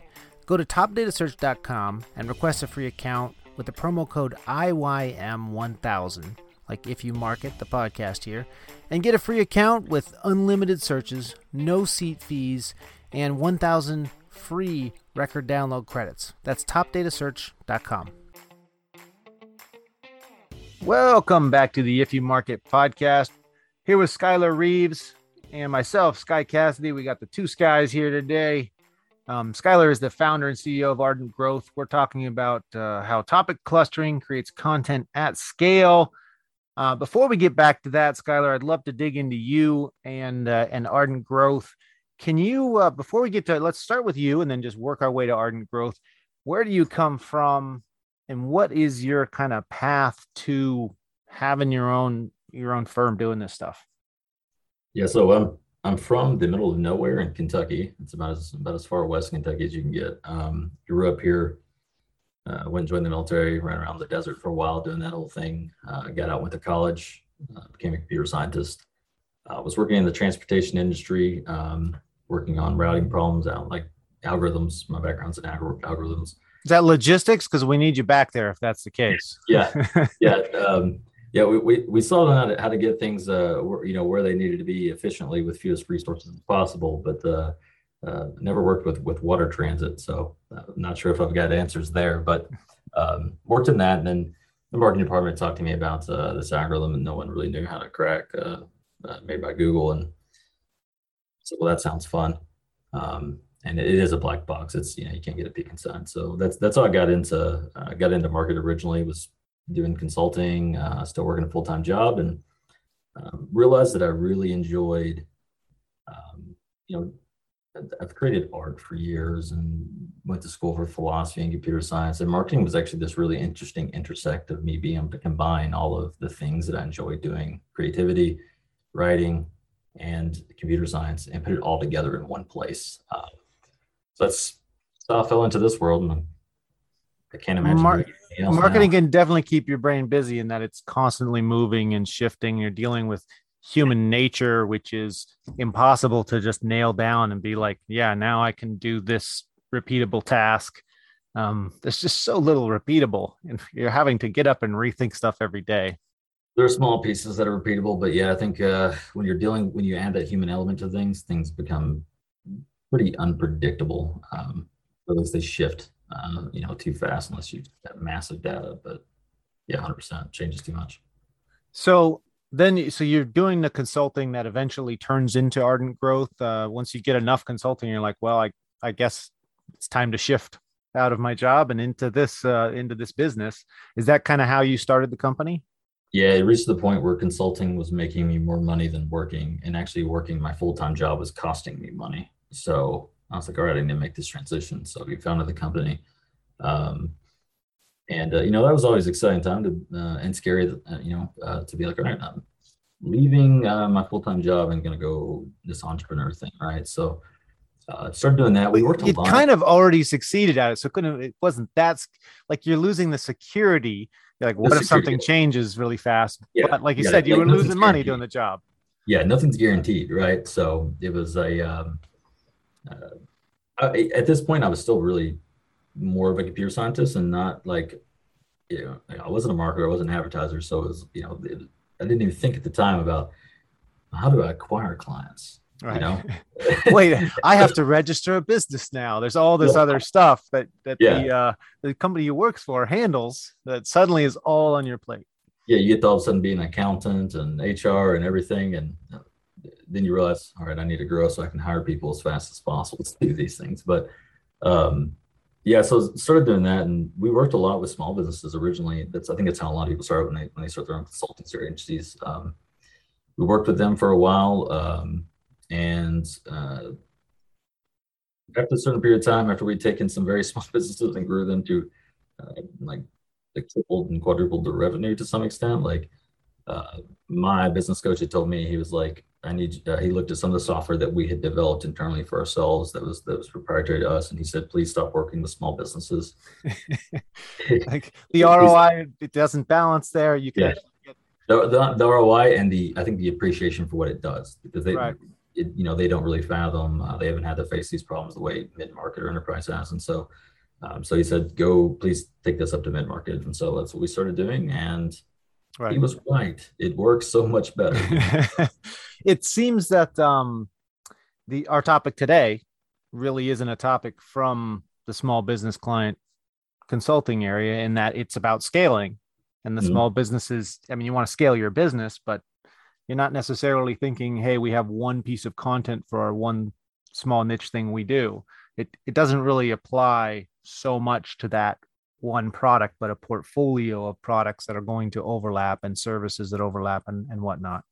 Go to topdatasearch.com and request a free account with the promo code IYM1000, like if you market the podcast here, and get a free account with unlimited searches, no seat fees, and 1000 free record download credits. That's topdatasearch.com. Welcome back to the If You Market podcast. Here with Skylar Reeves and myself, Sky Cassidy. We got the two Skies here today. Um, Skylar is the founder and CEO of Ardent Growth. We're talking about uh, how topic clustering creates content at scale. Uh, before we get back to that, Skylar, I'd love to dig into you and uh, and Ardent Growth. Can you, uh, before we get to, let's start with you and then just work our way to Ardent Growth. Where do you come from, and what is your kind of path to having your own your own firm doing this stuff? Yeah, so I'm I'm from the middle of nowhere in Kentucky. It's about as about as far west Kentucky as you can get. Um, grew up here. Uh, went and joined the military. Ran around the desert for a while doing that whole thing. Uh, got out, went to college, uh, became a computer scientist. Uh, was working in the transportation industry. Um, working on routing problems out like algorithms. My background's in algorithms. Is that logistics? Because we need you back there if that's the case. yeah, [LAUGHS] yeah, um, yeah. We, we, we saw how to, how to get things, uh, you know, where they needed to be efficiently with fewest resources as possible. But uh, uh, never worked with with water transit, so uh, I'm not sure if I've got answers there. But um, worked in that, and then the marketing department talked to me about uh, this algorithm, and no one really knew how to crack, uh, made by Google, and so well, that sounds fun. Um, and it is a black box. It's you know you can't get a peek inside. So that's that's how I got into I uh, got into market originally was doing consulting, uh, still working a full time job, and um, realized that I really enjoyed. Um, you know, I've created art for years and went to school for philosophy and computer science. And marketing was actually this really interesting intersect of me being able to combine all of the things that I enjoy doing creativity, writing, and computer science and put it all together in one place. Uh, so that's how I fell into this world. And I can't imagine. Mar- marketing now. can definitely keep your brain busy in that it's constantly moving and shifting. You're dealing with human nature, which is impossible to just nail down and be like, yeah, now I can do this repeatable task. Um, there's just so little repeatable, and you're having to get up and rethink stuff every day. There are small pieces that are repeatable, but yeah, I think uh, when you're dealing, when you add that human element to things, things become pretty unpredictable. Um, at least they shift, uh, you know, too fast unless you have got massive data. But yeah, 100% changes too much. So then so you're doing the consulting that eventually turns into ardent growth uh, once you get enough consulting you're like well i i guess it's time to shift out of my job and into this uh, into this business is that kind of how you started the company yeah it reached the point where consulting was making me more money than working and actually working my full-time job was costing me money. So i was like all right i need to make this transition. So we founded the company um, and uh, you know that was always exciting time to uh, and scary uh, you know uh, to be like all right i'm leaving uh, my full-time job and gonna go this entrepreneur thing right? So uh, started doing that. We worked a it kind of already succeeded at it so it couldn't it wasn't that like you're losing the security you're like what the if something changes really fast? Yeah. but like you yeah, said you like, were losing money doing the job. Yeah nothing's guaranteed right? So it was a um, I, at this point i was still really more of a computer scientist and not like you know I wasn't a marketer, I wasn't an advertiser, so it was you know it, I didn't even think at the time about how do I acquire clients. Right. You know? [LAUGHS] Wait, I have to register a business now. There's all this yeah. other stuff that that yeah. the uh, the company you works for handles that suddenly is all on your plate. Yeah, you get to all of a sudden be an accountant and HR and everything, and then you realize, all right, I need to grow so I can hire people as fast as possible to do these things. But um, yeah, so started doing that, and we worked a lot with small businesses originally. That's I think that's how a lot of people start when they when they start their own consultants or agencies. Um, we worked with them for a while, um, and uh, after a certain period of time, after we'd taken some very [LAUGHS] small businesses and grew them to uh, like, like tripled and quadrupled the revenue to some extent, like uh, my business coach had told me he was like, I need. Uh, he looked at some of the software that we had developed internally for ourselves that was that was proprietary to us, and he said, "Please stop working with small businesses." [LAUGHS] like the ROI, it doesn't balance there. You can. Yeah. Get- the, the, the, ROI and the I think the appreciation for what it does because they right. It, you know they don't really fathom uh, they haven't had to face these problems the way mid market or enterprise has and so um, so he said go please take this up to mid market and so that's what we started doing and Right. He was right. It works so much better. [LAUGHS] it seems that um, the our topic today really isn't a topic from the small business client consulting area in that it's about scaling and the mm-hmm. small businesses i mean you want to scale your business but you're not necessarily thinking hey we have one piece of content for our one small niche thing we do it it doesn't really apply so much to that one product, but a portfolio of products that are going to overlap and services that overlap and, and whatnot.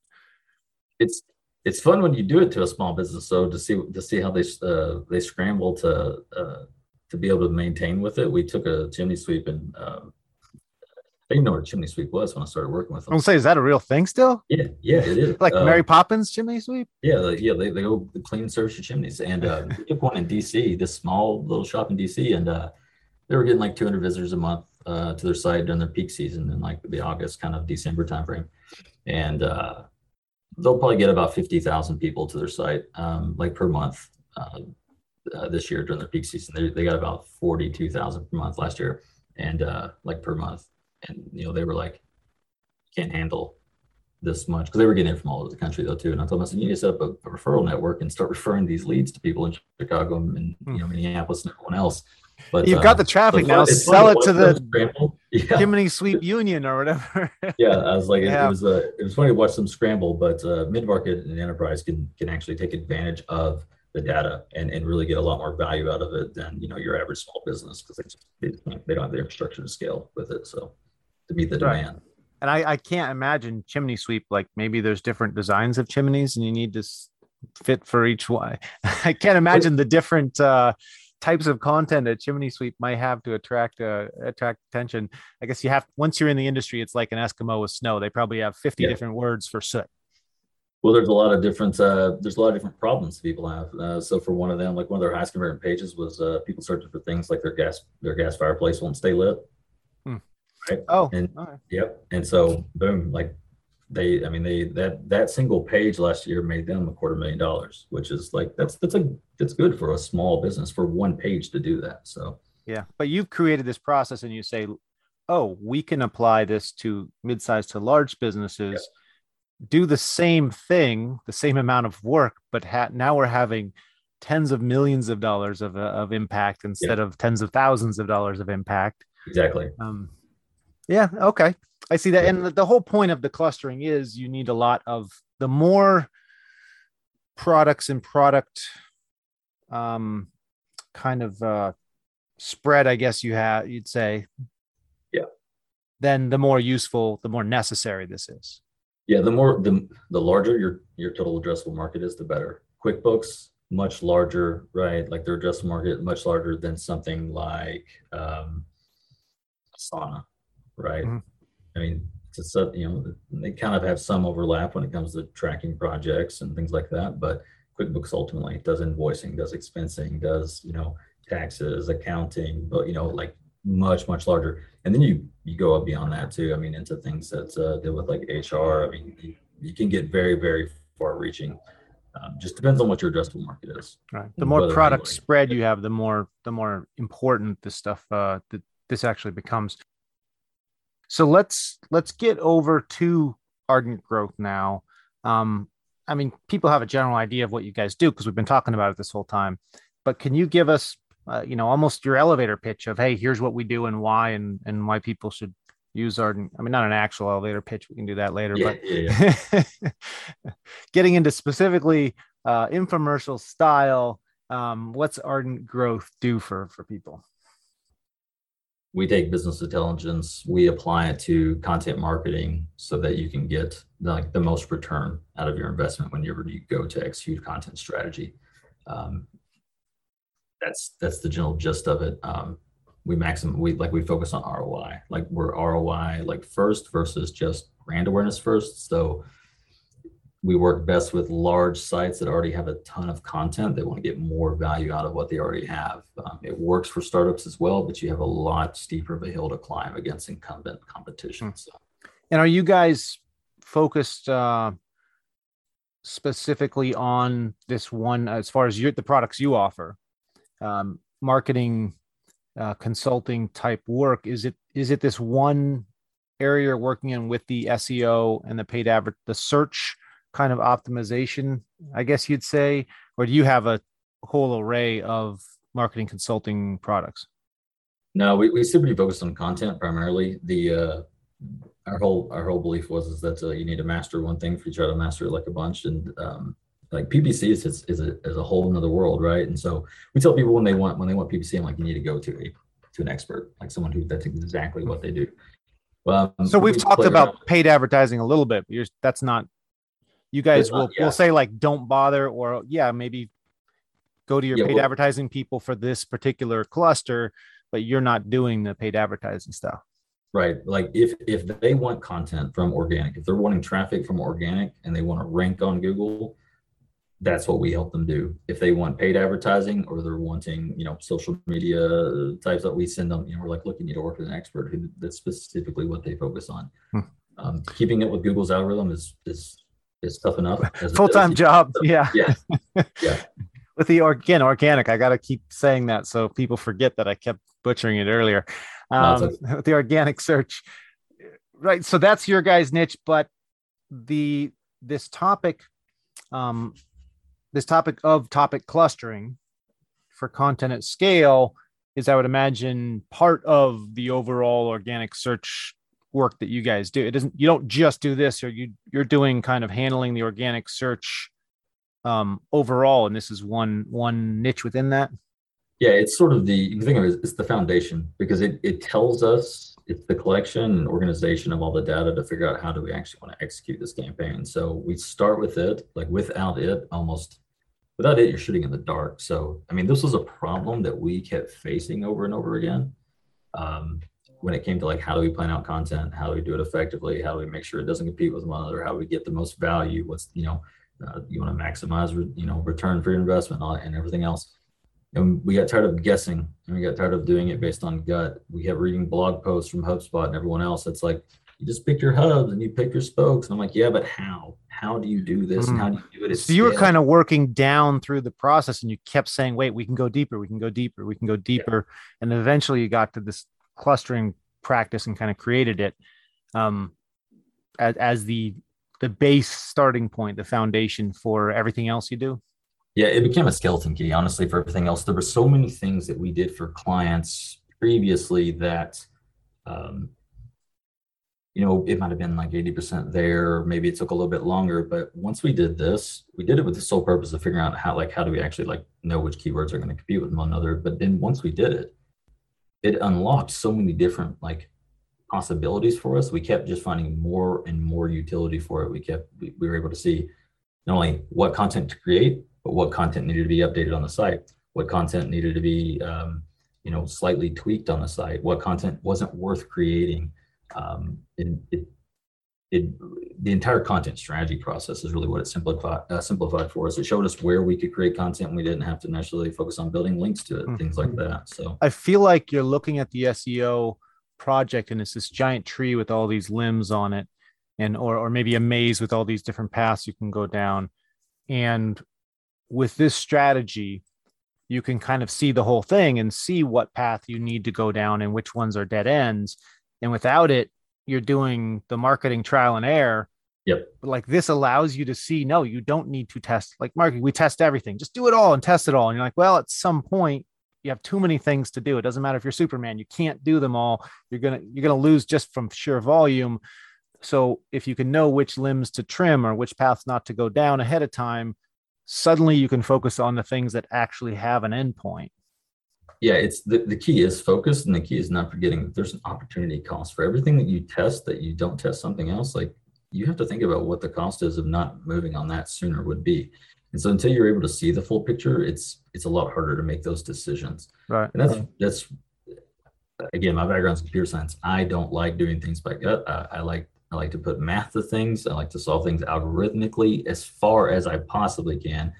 It's it's fun when you do it to a small business, so to see to see how they uh, they scramble to uh, to be able to maintain with it. We took a chimney sweep and uh, I didn't know what a chimney sweep was when I started working with them. I'm gonna say, is that a real thing still? Yeah, yeah, it is. like uh, Mary Poppins chimney sweep? Yeah, like, yeah, they, they go clean and service your chimneys. And uh, we took one in DC, this small little shop in DC, and uh, they were getting like 200 visitors a month uh, to their site during their peak season in like the August kind of December timeframe, and uh, they'll probably get about 50,000 people to their site um, like per month uh, uh this year during their peak season. They, they got about 42,000 per month last year, and uh, like per month, and you know they were like can't handle this much because they were getting it from all over the country though too. And I told them I said you need to set up a, a referral network and start referring these leads to people in Chicago and you know Minneapolis and everyone else but you've uh, got the traffic now. Sell it to the [LAUGHS] yeah. Chimney Sweep Union or whatever. [LAUGHS] yeah, I was like, yeah. it, was uh, it was funny to watch them scramble, but uh, mid market and enterprise can can actually take advantage of the data and, and really get a lot more value out of it than you know your average small business because they, they, they don't have the infrastructure to scale with it. So to meet the right. demand. And I, I can't imagine chimney sweep like maybe there's different designs of chimneys and you need to fit for each one. [LAUGHS] I can't imagine the different uh, types of content that chimney sweep might have to attract uh, attract attention. I guess you have once you're in the industry, it's like an Eskimo with snow. They probably have 50 yeah. different words for soot. Well, there's a lot of different uh, there's a lot of different problems people have. Uh, so for one of them, like one of their highest converting pages was uh, people searching for things like their gas their gas fireplace won't stay lit. Right. Oh, and right. yep. And so boom, like they, I mean, they that that single page last year made them a quarter million dollars, which is like that's that's a that's good for a small business for one page to do that. So yeah, but you've created this process, and you say, oh, we can apply this to mid-sized to large businesses. Yep do the same thing, the same amount of work, but ha- now we're having tens of millions of dollars of, uh, of impact instead yeah. of tens of thousands of dollars of impact. Exactly. Um, yeah. Okay. I see that. And the whole point of the clustering is you need a lot of the more products and product um, kind of uh, spread, I guess you have, you'd say. Yeah. Then the more useful, the more necessary this is. Yeah, the more the the larger your your total addressable market is, the better. QuickBooks much larger, right? Like their addressable market much larger than something like um, Asana, right? Mm-hmm. I mean, it's a you know they kind of have some overlap when it comes to tracking projects and things like that, but QuickBooks ultimately does invoicing, does expensing, does you know taxes, accounting, but you know like much much larger. And then you you go up beyond that too i mean into things that uh, deal with like hr i mean you, you can get very very far reaching. Um, just depends on what your addressable market is. Right. The more product spread you have the more the more important this stuff uh that this actually becomes so let's let's get over to ardent growth now um i mean people have a general idea of what you guys do because we've been talking about it this whole time but can you give us uh, you know, almost your elevator pitch of, hey, here's what we do and why, and and why people should use Ardent. I mean, not an actual elevator pitch. We can do that later, yeah, but yeah, yeah. [LAUGHS] getting into specifically uh, infomercial style, um, what's Ardent Growth do for for people? We take business intelligence, we apply it to content marketing so that you can get like the most return out of your investment whenever you go to execute content strategy. Um, that's that's the general gist of it. Um, we maximum we like we focus on ROI. Like we're ROI like first versus just brand awareness first. So we work best with large sites that already have a ton of content. They want to get more value out of what they already have. Um, it works for startups as well, but you have a lot steeper of a hill to climb against incumbent competition. Hmm. So. And are you guys focused uh, specifically on this one as far as your, the products you offer? um, marketing uh, consulting type work is it is it this one area you're working in with the seo and the paid advert the search kind of optimization i guess you'd say or do you have a whole array of marketing consulting products no we, we simply focused on content primarily the uh, our whole our whole belief was is that uh, you need to master one thing if you try to master it like a bunch and um, like PPC is, is, is, a, is a whole another world, right? And so we tell people when they want when they want PPC, I'm like, you need to go to a to an expert, like someone who that's exactly what they do. Well, um, so we've we talked about around. paid advertising a little bit. But that's not. You guys will yeah. will say like, don't bother, or yeah, maybe go to your yeah, paid well, advertising people for this particular cluster, but you're not doing the paid advertising stuff. Right. Like if if they want content from organic, if they're wanting traffic from organic and they want to rank on Google, that's what we help them do. If they want paid advertising or they're wanting, you know, social media types that we send them, you know, we're like, look, you need to work with an expert who that's specifically what they focus on. Hmm. Um, keeping it with Google's algorithm is is is tough enough. Full time job. So, yeah. Yeah. [LAUGHS] Yeah. with the again organic, I got to keep saying that so people forget that I kept butchering it earlier. Um, no, the organic search, right? So that's your guys' niche, but the this topic um, this topic of topic clustering for content at scale is i would imagine part of the overall organic search work that you guys do it doesn't you don't just do this or you you're doing kind of handling the organic search um, overall, and this is one one niche within that. Yeah, it's sort of the you think of it it's the foundation because it it tells us it's the collection and organization of all the data to figure out how do we actually want to execute this campaign. So we start with it, like without it, almost without it, you're shooting in the dark. So I mean, this was a problem that we kept facing over and over again. Um, when it came to like how do we plan out content, how do we do it effectively, how do we make sure it doesn't compete with one another, how do we get the most value, what's you know, uh, you want to maximize you know return for your investment and everything else. And we got tired of guessing, and we got tired of doing it based on gut. We kept reading blog posts from HubSpot and everyone else. It's like you just pick your hubs and you pick your spokes. And I'm like, yeah, but how? How do you do this? And how do you do it? So you were kind of working down through the process, and you kept saying, "Wait, we can go deeper. We can go deeper. We can go deeper." Yeah. And eventually, you got to this clustering practice and kind of created it um, as, as the the base starting point, the foundation for everything else you do? Yeah, it became a skeleton key, honestly, for everything else. There were so many things that we did for clients previously that, um, you know, it might have been like 80% there. Maybe it took a little bit longer. But once we did this, we did it with the sole purpose of figuring out how, like, how do we actually like know which keywords are going to compete with one another. But then once we did it, it unlocked so many different like possibilities for us. We kept just finding more and more utility for it. We kept we, we were able to see not only what content to create, but what content needed to be updated on the site, what content needed to be um, you know slightly tweaked on the site, what content wasn't worth creating. Um, it, it, it, the entire content strategy process is really what it simplified uh, simplified for us. It showed us where we could create content. And we didn't have to necessarily focus on building links to it, mm-hmm. things like that. So I feel like you're looking at the SEO project and it's this giant tree with all these limbs on it, and or or maybe a maze with all these different paths you can go down. And with this strategy, you can kind of see the whole thing and see what path you need to go down and which ones are dead ends. And without it, you're doing the marketing trial and error. Yep. But like this allows you to see, no, you don't need to test like marketing. We test everything. Just do it all and test it all. And you're like, well, at some point, you have too many things to do. It doesn't matter if you're Superman, you can't do them all. You're gonna you're gonna lose just from sheer volume. So if you can know which limbs to trim or which paths not to go down ahead of time, suddenly you can focus on the things that actually have an endpoint yeah, it's the, the key is focus and the key is not forgetting that there's an opportunity cost for everything that you test that you don't test something else. Like you have to think about what the cost is of not moving on that sooner would be. And so until you're able to see the full picture, it's it's a lot harder to make those decisions. Right. And that's that's again, my background is computer science. I don't like doing things by gut. I, I like I like to put math to things. I like to solve things algorithmically as far as I possibly can.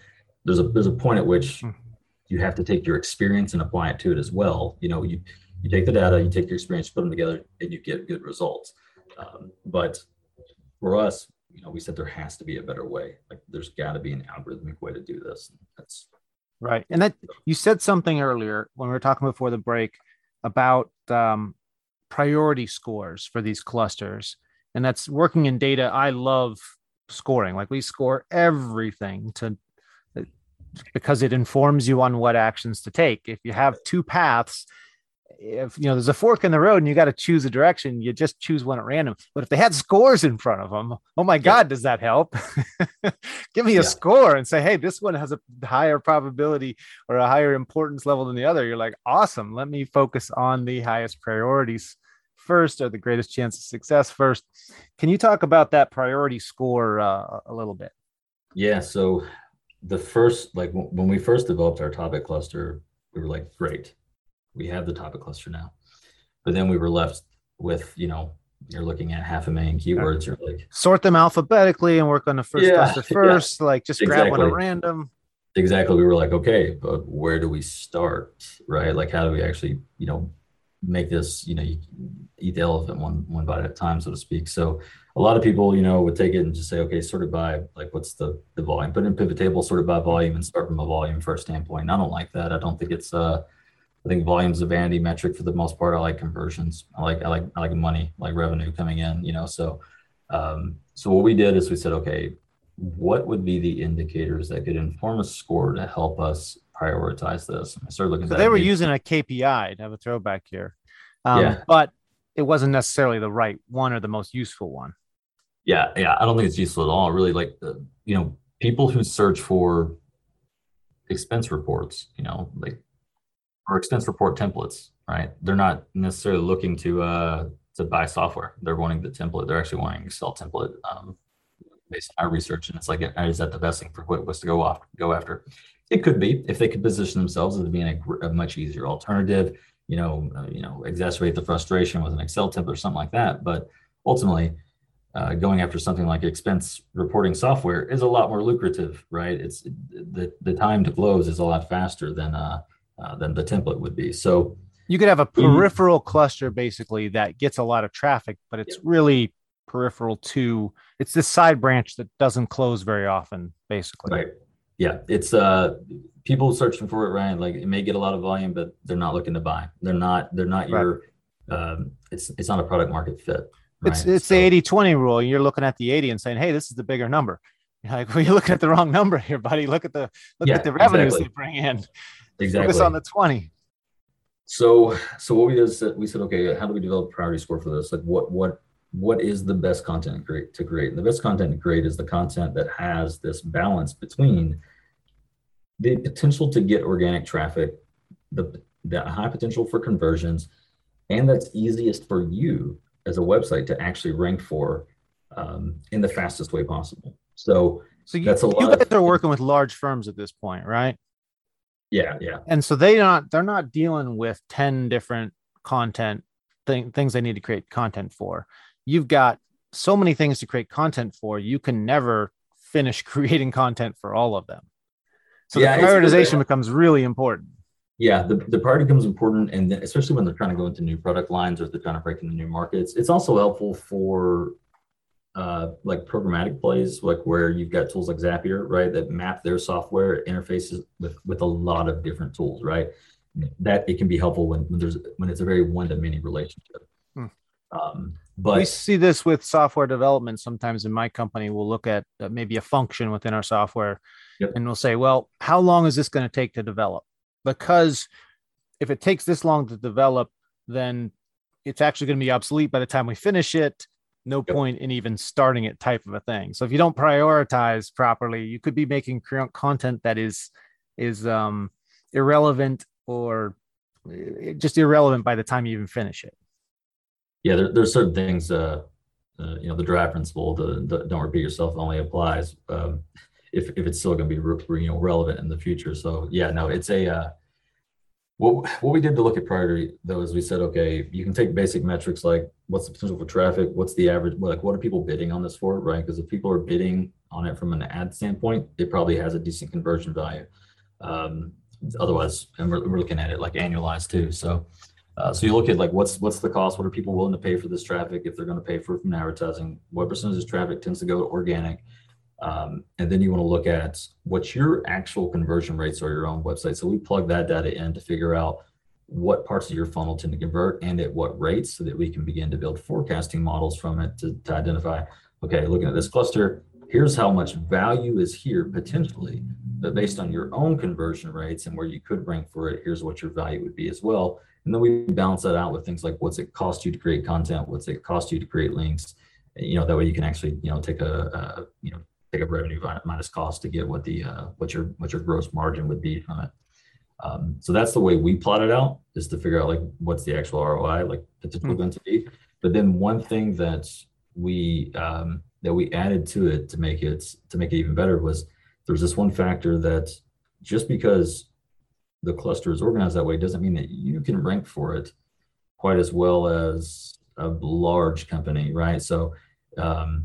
There's a there's a point at which hmm you have to take your experience and apply it to it as well. You know, you you take the data, you take your experience, put them together, and you get good results. Um, but for us, you know, we said there has to be a better way. Like there's got to be an algorithmic way to do this. That's right. And that you said something earlier when we were talking before the break about um, priority scores for these clusters, and that's working in data. I love scoring. Like we score everything to because it informs you on what actions to take. If you have two paths, if you know there's a fork in the road and you got to choose a direction, you just choose one at random. But if they had scores in front of them, oh my God, does that help? [LAUGHS] Give me a yeah. score and say, hey, this one has a higher probability or a higher importance level than the other. You're like, awesome. Let me focus on the highest priorities first or the greatest chance of success first. Can you talk about that priority score uh, a little bit? Yeah. So the first like when we first developed our topic cluster we were like great. We have the topic cluster now. But then we were left with you know you're looking at half a million keywords you're like sort them alphabetically and work on the first yeah, cluster first yeah. like just exactly. grab one at random. Exactly. We were like okay but where do we start? Right? Like how do we actually you know make this you know you eat the elephant one one bite at a time so to speak so a lot of people, you know, would take it and just say, okay, sort of by like what's the the volume? Put in pivot table, sort of by volume, and start from a volume first standpoint. And I don't like that. I don't think it's uh I think volume's a vanity metric for the most part. I like conversions. I like I like I like money, like revenue coming in, you know. So um so what we did is we said, okay, what would be the indicators that could inform a score to help us prioritize this? I started looking so they were using a KPI to have a throwback here. Um, yeah. but it wasn't necessarily the right one or the most useful one yeah, yeah. I don't think it's useful at all. Really, like uh, you know, people who search for expense reports, you know, like or expense report templates, right? They're not necessarily looking to uh, to buy software. They're wanting the template. They're actually wanting Excel template. Um, based on our research, and it's like, is that the best thing for QuickBooks to go off go after? It could be if they could position themselves as being a, a much easier alternative. You know, uh, you know, exacerbate the frustration with an Excel template or something like that. But ultimately, uh, going after something like expense reporting software is a lot more lucrative, right? It's the the time to close is a lot faster than uh, uh than the template would be. So you could have a peripheral mm cluster basically that gets a lot of traffic, but it's yeah. really peripheral to it's this side branch that doesn't close very often, basically. Right. Yeah. It's uh people searching for it, right? Like it may get a lot of volume, but they're not looking to buy. They're not, they're not right. your um it's it's not a product market fit. Right? It's it's so, the 80 20 rule. You're looking at the 80 and saying, hey, this is the bigger number. You're [LAUGHS] like, well, you're looking at the wrong number here, buddy. Look at the look yeah, at the revenues exactly. they bring in. Exactly. Focus on the 20. So, so what we did is we said, okay, how do we develop a priority score for this? Like, what what what is the best content to create? To create, and the best content to create is the content that has this balance between the potential to get organic traffic, the the high potential for conversions, and that's easiest for you as a website to actually rank for um, in the fastest way possible. So, so you, that's a lot. You guys of, are working with large firms at this point, right? Yeah, yeah. And so they not they're not dealing with 10 different content thing, things they need to create content for. You've got so many things to create content for, you can never finish [LAUGHS] creating content for all of them. So yeah, the prioritization becomes really important. Yeah, the, the priority becomes important, and especially when they're trying to go into new product lines or they're trying to break into new markets. It's also helpful for uh, like programmatic plays, like where you've got tools like Zapier, right, that map their software interfaces with with a lot of different tools, right. That it can be helpful when, when there's when it's a very one to many relationship. Hmm. Um, but we see this with software development. Sometimes in my company, we'll look at uh, maybe a function within our software, yep. and we'll say, well, how long is this going to take to develop? Because if it takes this long to develop, then it's actually going to be obsolete by the time we finish it no yep. point in even starting it type of a thing so if you don't prioritize properly you could be making content that is is um irrelevant or eh, just irrelevant by the time you even finish it yeah there, there's certain things uh, uh, you know the DRY principle the, the, don't repeat yourself only applies um, if, if it's still going to be re- you know relevant in the future so yeah no it's a uh, what, what we did to look at priority though is we said, okay, you can take basic metrics like what's the potential for traffic, what's the average, like what are people bidding on this for, right? Because if people are bidding on it from an ad standpoint, it probably has a decent conversion value. Um, otherwise, and we're, we're looking at it like annualized too. So, uh, so you look at like what's what's the cost? What are people willing to pay for this traffic if they're going to pay for it from advertising? What percentage of traffic tends to go to organic? Um, and then you want to look at what your actual conversion rates are your own website. So we plug that data in to figure out what parts of your funnel tend to convert and at what rates so that we can begin to build forecasting models from it to, to identify, okay, looking at this cluster, here's how much value is here potentially, but based on your own conversion rates and where you could rank for it, here's what your value would be as well. And then we balance that out with things like what's it cost you to create content, what's it cost you to create links, you know, that way you can actually, you know, take a, a you know, take a revenue minus cost to get what the uh, what your what your gross margin would be from it. Um, so that's the way we plot it out is to figure out like what's the actual ROI like potential mm-hmm. going to be. But then one thing that we um, that we added to it to make it to make it even better was there's this one factor that just because the cluster is organized that way doesn't mean that you can rank for it quite as well as a large company, right? So um,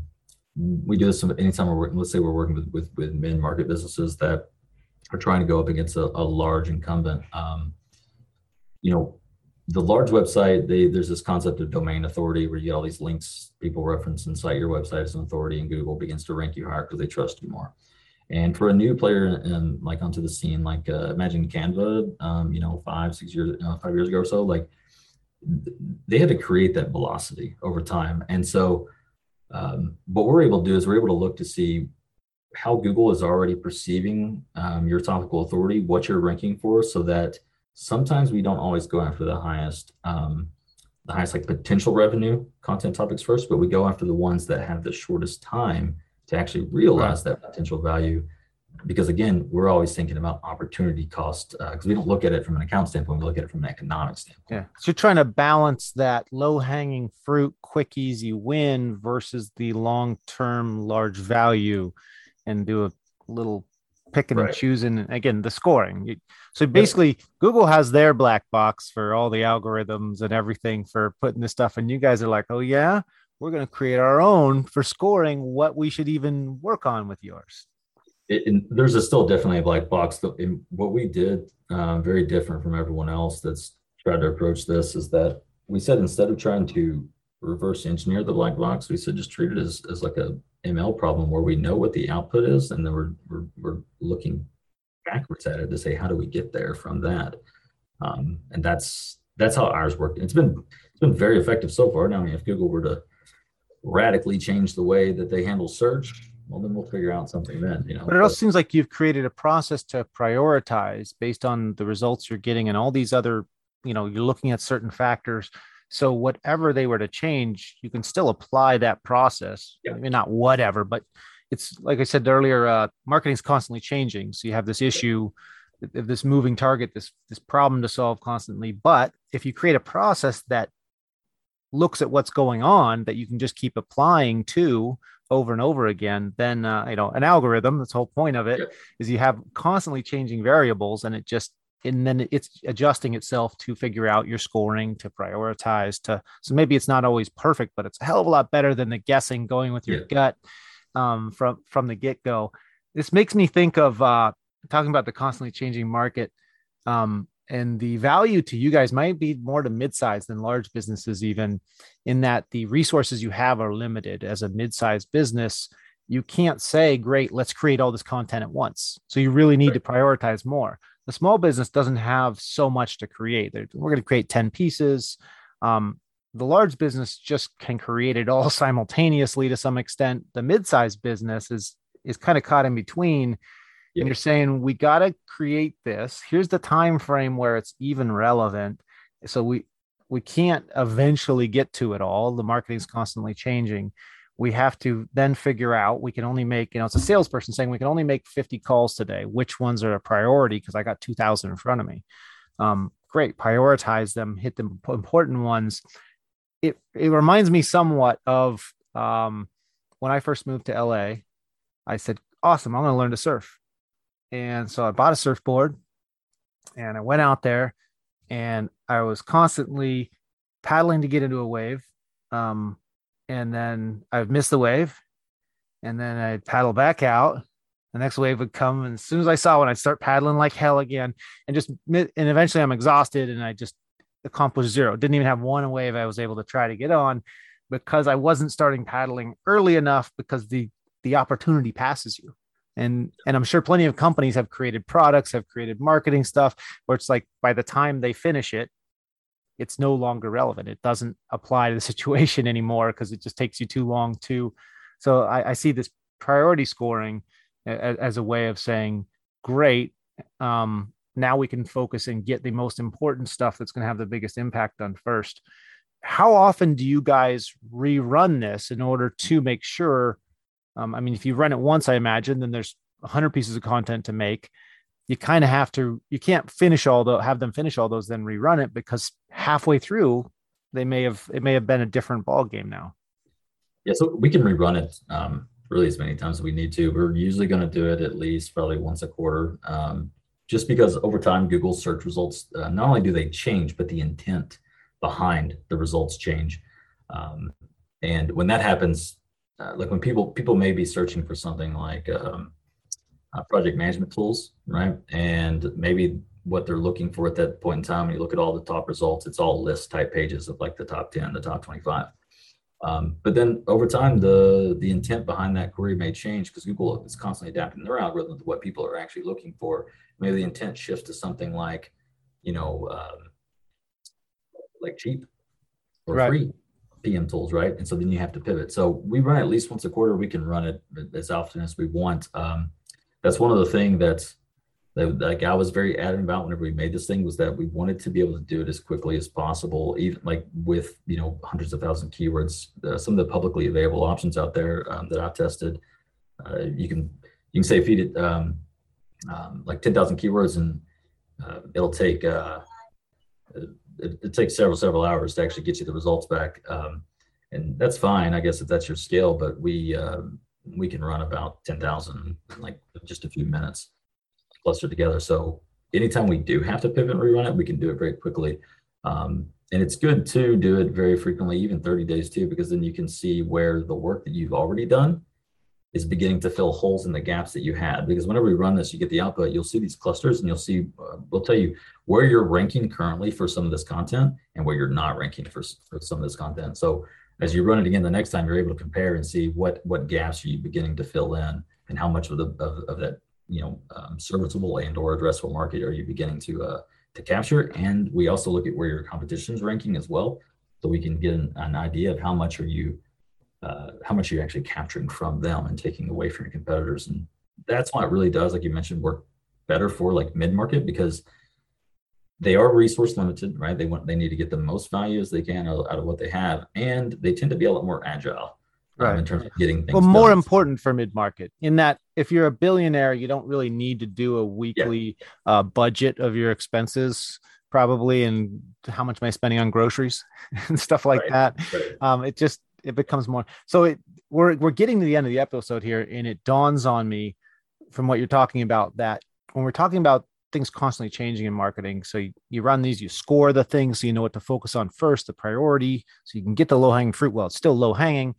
we do this anytime we're working, let's say we're working with, with, with mid-market businesses that are trying to go up against a, a large incumbent. Um, you know, the large website, they, there's this concept of domain authority where you get all these links people reference and cite your website as an authority and Google begins to rank you higher because they trust you more. And for a new player and like onto the scene, like uh, imagine Canva, um, you know, five, six years, uh, five years ago or so, like they had to create that velocity over time. And so um, what we're able to do is we're able to look to see how Google is already perceiving um, your topical authority, what you're ranking for, so that sometimes we don't always go after the highest, um, the highest like potential revenue content topics first, but we go after the ones that have the shortest time to actually realize right. that potential value. Because again we're always thinking about opportunity cost because uh, we don't look at it from an account standpoint we look at it from an economic standpoint. Yeah. So you're trying to balance that low hanging fruit quick easy win versus the long term large value and do a little picking right. and choosing again the scoring. So basically google has their black box for all the algorithms and everything for putting this stuff and you guys are like oh yeah we're going to create our own for scoring what we should even work on with yours it, there's a still definitely a black box. What we did, uh, very different from everyone else that's tried to approach this, is that we said instead of trying to reverse engineer the black box, we said just treat it as, as like a ML problem where we know what the output is, and then we're we're, we're looking backwards at it to say how do we get there from that, um, and that's that's how ours worked. It's been it's been very effective so far. Now, I mean, if Google were to radically change the way that they handle search, well, then we'll figure out something then, you know. But it also seems like you've created a process to prioritize based on the results you're getting and all these other, you know, you're looking at certain factors. So whatever they were to change, you can still apply that process. Yeah. I mean, not whatever, but it's like I said earlier, uh, marketing is constantly changing. So you have this issue, this moving target, this this problem to solve constantly. But if you create a process that looks at what's going on that you can just keep applying to over and over again, then uh, you know an algorithm. That's the whole point of it is you have constantly changing variables, and it just and then it's adjusting itself to figure out your scoring to prioritize to so maybe it's not always perfect but it's a hell of a lot better than the guessing going with your yeah. gut um, from from the get-go this makes me think of uh, talking about the constantly changing market um, and the value to you guys might be more to mid-size than large businesses even in that the resources you have are limited. As a mid-sized business you can't say great let's create all this content at once. So you really need right. to prioritize more. The small business doesn't have so much to create. We're going to create 10 pieces. Um, the large business just can create it all [LAUGHS] simultaneously to some extent. The mid-sized business is is kind of caught in between and you're saying we got to create this. Here's the time frame where it's even relevant. So we we can't eventually get to it all. The marketing is constantly changing. We have to then figure out we can only make you know it's a salesperson saying we can only make 50 calls today. Which ones are a priority? Because i got 2000 in front of me. Um, great prioritize them hit the important ones. It it reminds me somewhat of um, when i first moved to la i said awesome i'm going to learn to surf and so I bought a surfboard and I went out there and I was constantly paddling to get into a wave. Um, and then I'd miss the wave and then I'd paddle back out. The next wave would come. And as soon as I saw one, I'd start paddling like hell again and just, and eventually I'm exhausted and I just accomplished zero. Didn't even have one wave I was able to try to get on because I wasn't starting paddling early enough because the, the opportunity passes you and and i'm sure plenty of companies have created products have created marketing stuff where it's like by the time they finish it it's no longer relevant. It doesn't apply to the [LAUGHS] situation anymore because it just takes you too long to so I, I see this priority scoring as, as, a way of saying great um, now we can focus and get the most important stuff that's going to have the biggest impact done first. How often do you guys rerun this in order to make sure um, I mean, if you run it once, I imagine, then there's 100 pieces of content to make. You kind of have to, you can't finish all the, have them finish all those, then rerun it because halfway through, they may have, it may have been a different ball game now. Yeah, so we can rerun it um, really as many times as we need to. We're usually going to do it at least probably once a quarter, um, just because over time, Google search results uh, not only do they change, but the intent behind the results change. Um, and when that happens, uh, like when people people may be searching for something like um, uh, project management tools, right? And maybe what they're looking for at that point in time, when you look at all the top results, it's all list type pages of like the top 10, the top 25. Um, but then over time, the the intent behind that query may change because Google is constantly adapting their algorithm to what people are actually looking for. Maybe the intent shifts to something like, you know, um, like cheap or right. free PM tools, right? And so then you have to pivot. So we run at least once a quarter. We can run it as often as we want. Um, that's one of the things that's that like I was very adamant about whenever we made this thing was that we wanted to be able to do it as quickly as possible, even like with you know hundreds of thousand keywords. Uh, some of the publicly available options out there um, that I've tested, uh, you can you can say feed it um, um, like 10,000 keywords and uh, it'll take uh, it, it, takes several several hours to actually get you the results back um, and that's fine i guess if that's your scale but we uh, we can run about 10,000 in like just a few minutes clustered together. So anytime we do have to pivot and rerun it we can do it very quickly. Um, and it's good to do it very frequently even 30 days too because then you can see where the work that you've already done is beginning to fill holes in the gaps that you had. Because whenever we run this, you get the output, you'll see these clusters and you'll see, uh, we'll tell you where you're ranking currently for some of this content and where you're not ranking for, for some of this content. So as you run it again the next time, you're able to compare and see what what gaps are you beginning to fill in and how much of the of, of that you know um, serviceable and or addressable market are you beginning to uh, to capture. And we also look at where your competition is ranking as well, so we can get an, an idea of how much are you uh, how much you're actually capturing from them and taking away from your competitors and that's why it really does like you mentioned work better for like mid-market because they are resource limited right they want they need to get the most value as they can out of what they have and they tend to be a lot more agile um, in terms of getting things well more done. important for mid-market in that if you're a billionaire you don't really need to do a weekly yeah. uh, budget of your expenses probably and how much am i spending on groceries [LAUGHS] and stuff like right. that right. Um, it just it becomes more so it we're we're getting to the end of the episode here and it dawns on me from what you're talking about that when we're talking about things constantly changing in marketing so you, you run these you score the things so you know what to focus on first the priority so you can get the low hanging fruit. Well it's still low hanging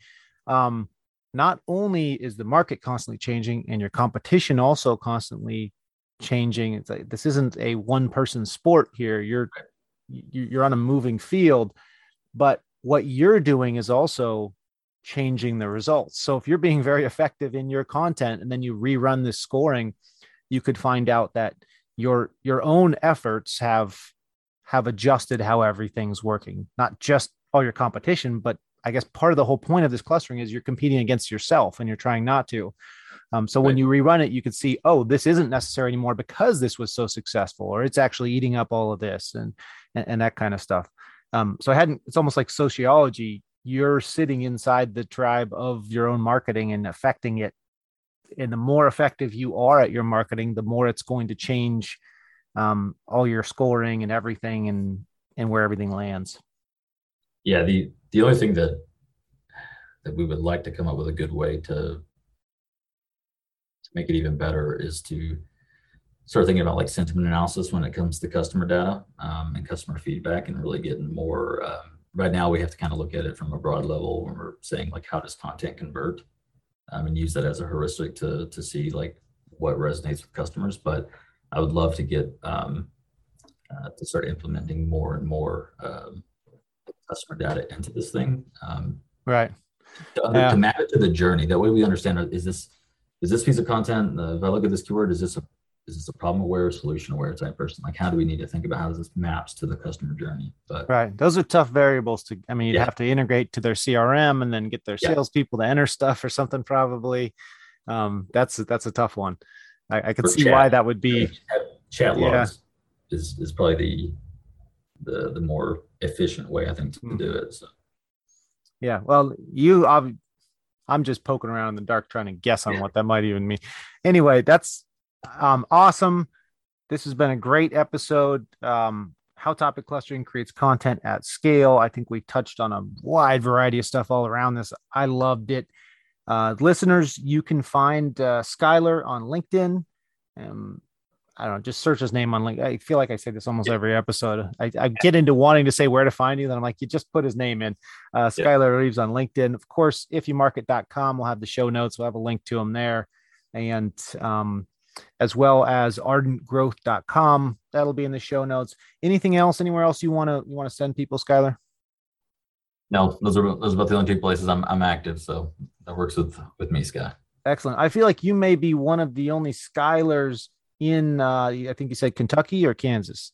um, not only is the market constantly changing and your competition also constantly changing it's like this isn't a one person sport here. You're you're on a moving field but what you're doing is also changing the results. So if you're being [LAUGHS] very effective in your content and then you rerun this scoring, you could find out that your your own efforts have have adjusted how everything's working, not just all your competition, but I guess part of the whole point of this clustering is you're competing against yourself and you're trying not to. Um, so right. when you rerun it, you could see, oh, this isn't necessary anymore because this was so successful, or it's actually eating up all of this and and, and that kind of stuff. Um, so I hadn't, it's almost like sociology. You're sitting inside the tribe of your own marketing and affecting it. And the more effective you are at your marketing, the more it's going to change um, all your scoring and everything and, and where everything lands. Yeah. The, the only thing that, that we would like to come up with a good way to, to make it even better is to start thinking about like sentiment analysis when it comes to customer data um, and customer feedback and really getting more um, right now we have to kind of look at it from a broad level when we're saying like how does content convert um, and use that as a heuristic to to see like what resonates with customers. But i would love to get um, uh, to start implementing more and more um, customer data into this thing um, right. to, yeah. to map it to the journey. That way we understand is this is this piece of content uh, if i look at this keyword is this a is this a problem aware solution aware type person? Like how do we need to think about how this maps to the customer journey? But right. Those are tough variables to i mean you'd yeah. have to integrate to their crm and then get their yeah. salespeople to enter stuff or something probably. Um, that's that's a tough one. I, I could see chat, why that would be chat, chat logs yeah. is is probably the the the more efficient way i think to mm. do it so. Yeah well you i'm just poking around in the dark trying to guess on what that might even mean. Anyway that's um, awesome. This has been a great episode. Um, how topic clustering creates content at scale. I think we touched on a wide variety of stuff all around this. I loved it. Uh, listeners, you can find uh, Skylar on LinkedIn. Um, I don't know, just search his name on LinkedIn. I feel like I say this almost yeah. every episode. I, I, get into wanting to say where to find you. Then I'm like, you just put his name in. Uh, Skylar yeah. Reeves on LinkedIn. Of course, if you market.com, we'll have the show notes. We'll have a link to him there. And um, as well as ardentgrowth.com. That'll be in the show notes. Anything else? Anywhere else you want to you want to send people, Skylar? No, those are those are about the only two places I'm I'm active. So that works with with me, Sky. Excellent. I feel like you may be one of the only Skylars in uh I think you said Kentucky or Kansas.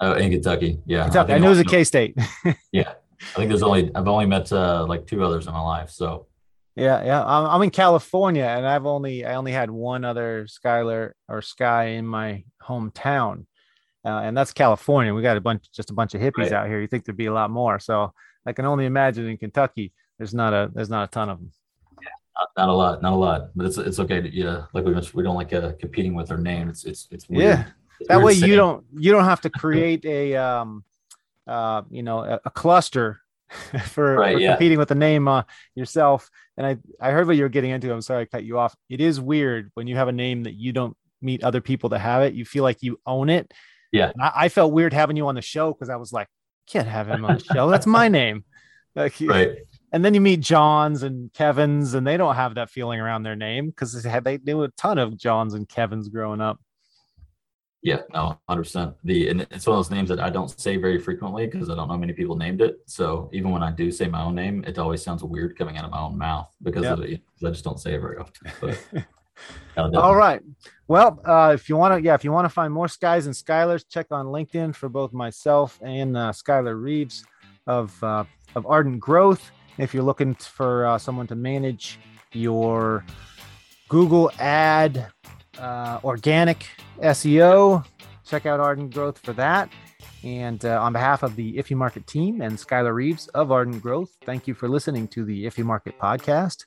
Oh, in Kentucky. Yeah. Kentucky. I, I know it was a K State. [LAUGHS] yeah. I think there's only I've only met uh, like two others in my life. So yeah, yeah. I'm, I'm in California, and I've only I only had one other Skylar or Sky in my hometown, uh, and that's California. We got a bunch, just a bunch of hippies right. out here. You think there'd be a lot more? So I can only imagine in Kentucky, there's not a there's not a ton of them. Yeah, Not, not, a lot, not a lot, but it's it's okay. To, yeah, like we mentioned, we don't like uh, competing with our name. It's it's it's weird. yeah. It's that way you don't you don't have to [LAUGHS] create a um uh you know a, a cluster [LAUGHS] for, right, for yeah. competing with the name uh, yourself. And I I heard what you were getting into. I'm sorry I cut you off. It is weird when you have a name that you don't meet other people that have it. You feel like you own it. Yeah. I, I, felt weird having you on the show because I was like, can't have him on the show. That's my [LAUGHS] name. Like, right. And then you meet Johns and Kevins, and they don't have that feeling around their name because they, they knew a ton of Johns and Kevins growing up. Yeah, no, hundred percent. The and it's one of those names that I don't say very frequently because I don't know many people named it. So even when I do say my own name, it always sounds weird coming out of my own mouth because yep. of it. I just don't say it very often. But [LAUGHS] All right. Well, uh, if you want to, yeah, if you want to find more skies and Skylers, check on LinkedIn for both myself and uh, Skylar Reeves of uh, of Ardent Growth. If you're looking for uh, someone to manage your Google ad uh, organic SEO, check out Ardent Growth for that. And uh, on behalf of the If You Market team and Skylar Reeves of Ardent Growth, thank you for listening to the If You Market podcast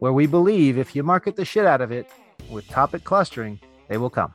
where we believe if you market the shit out of it with topic clustering, they will come.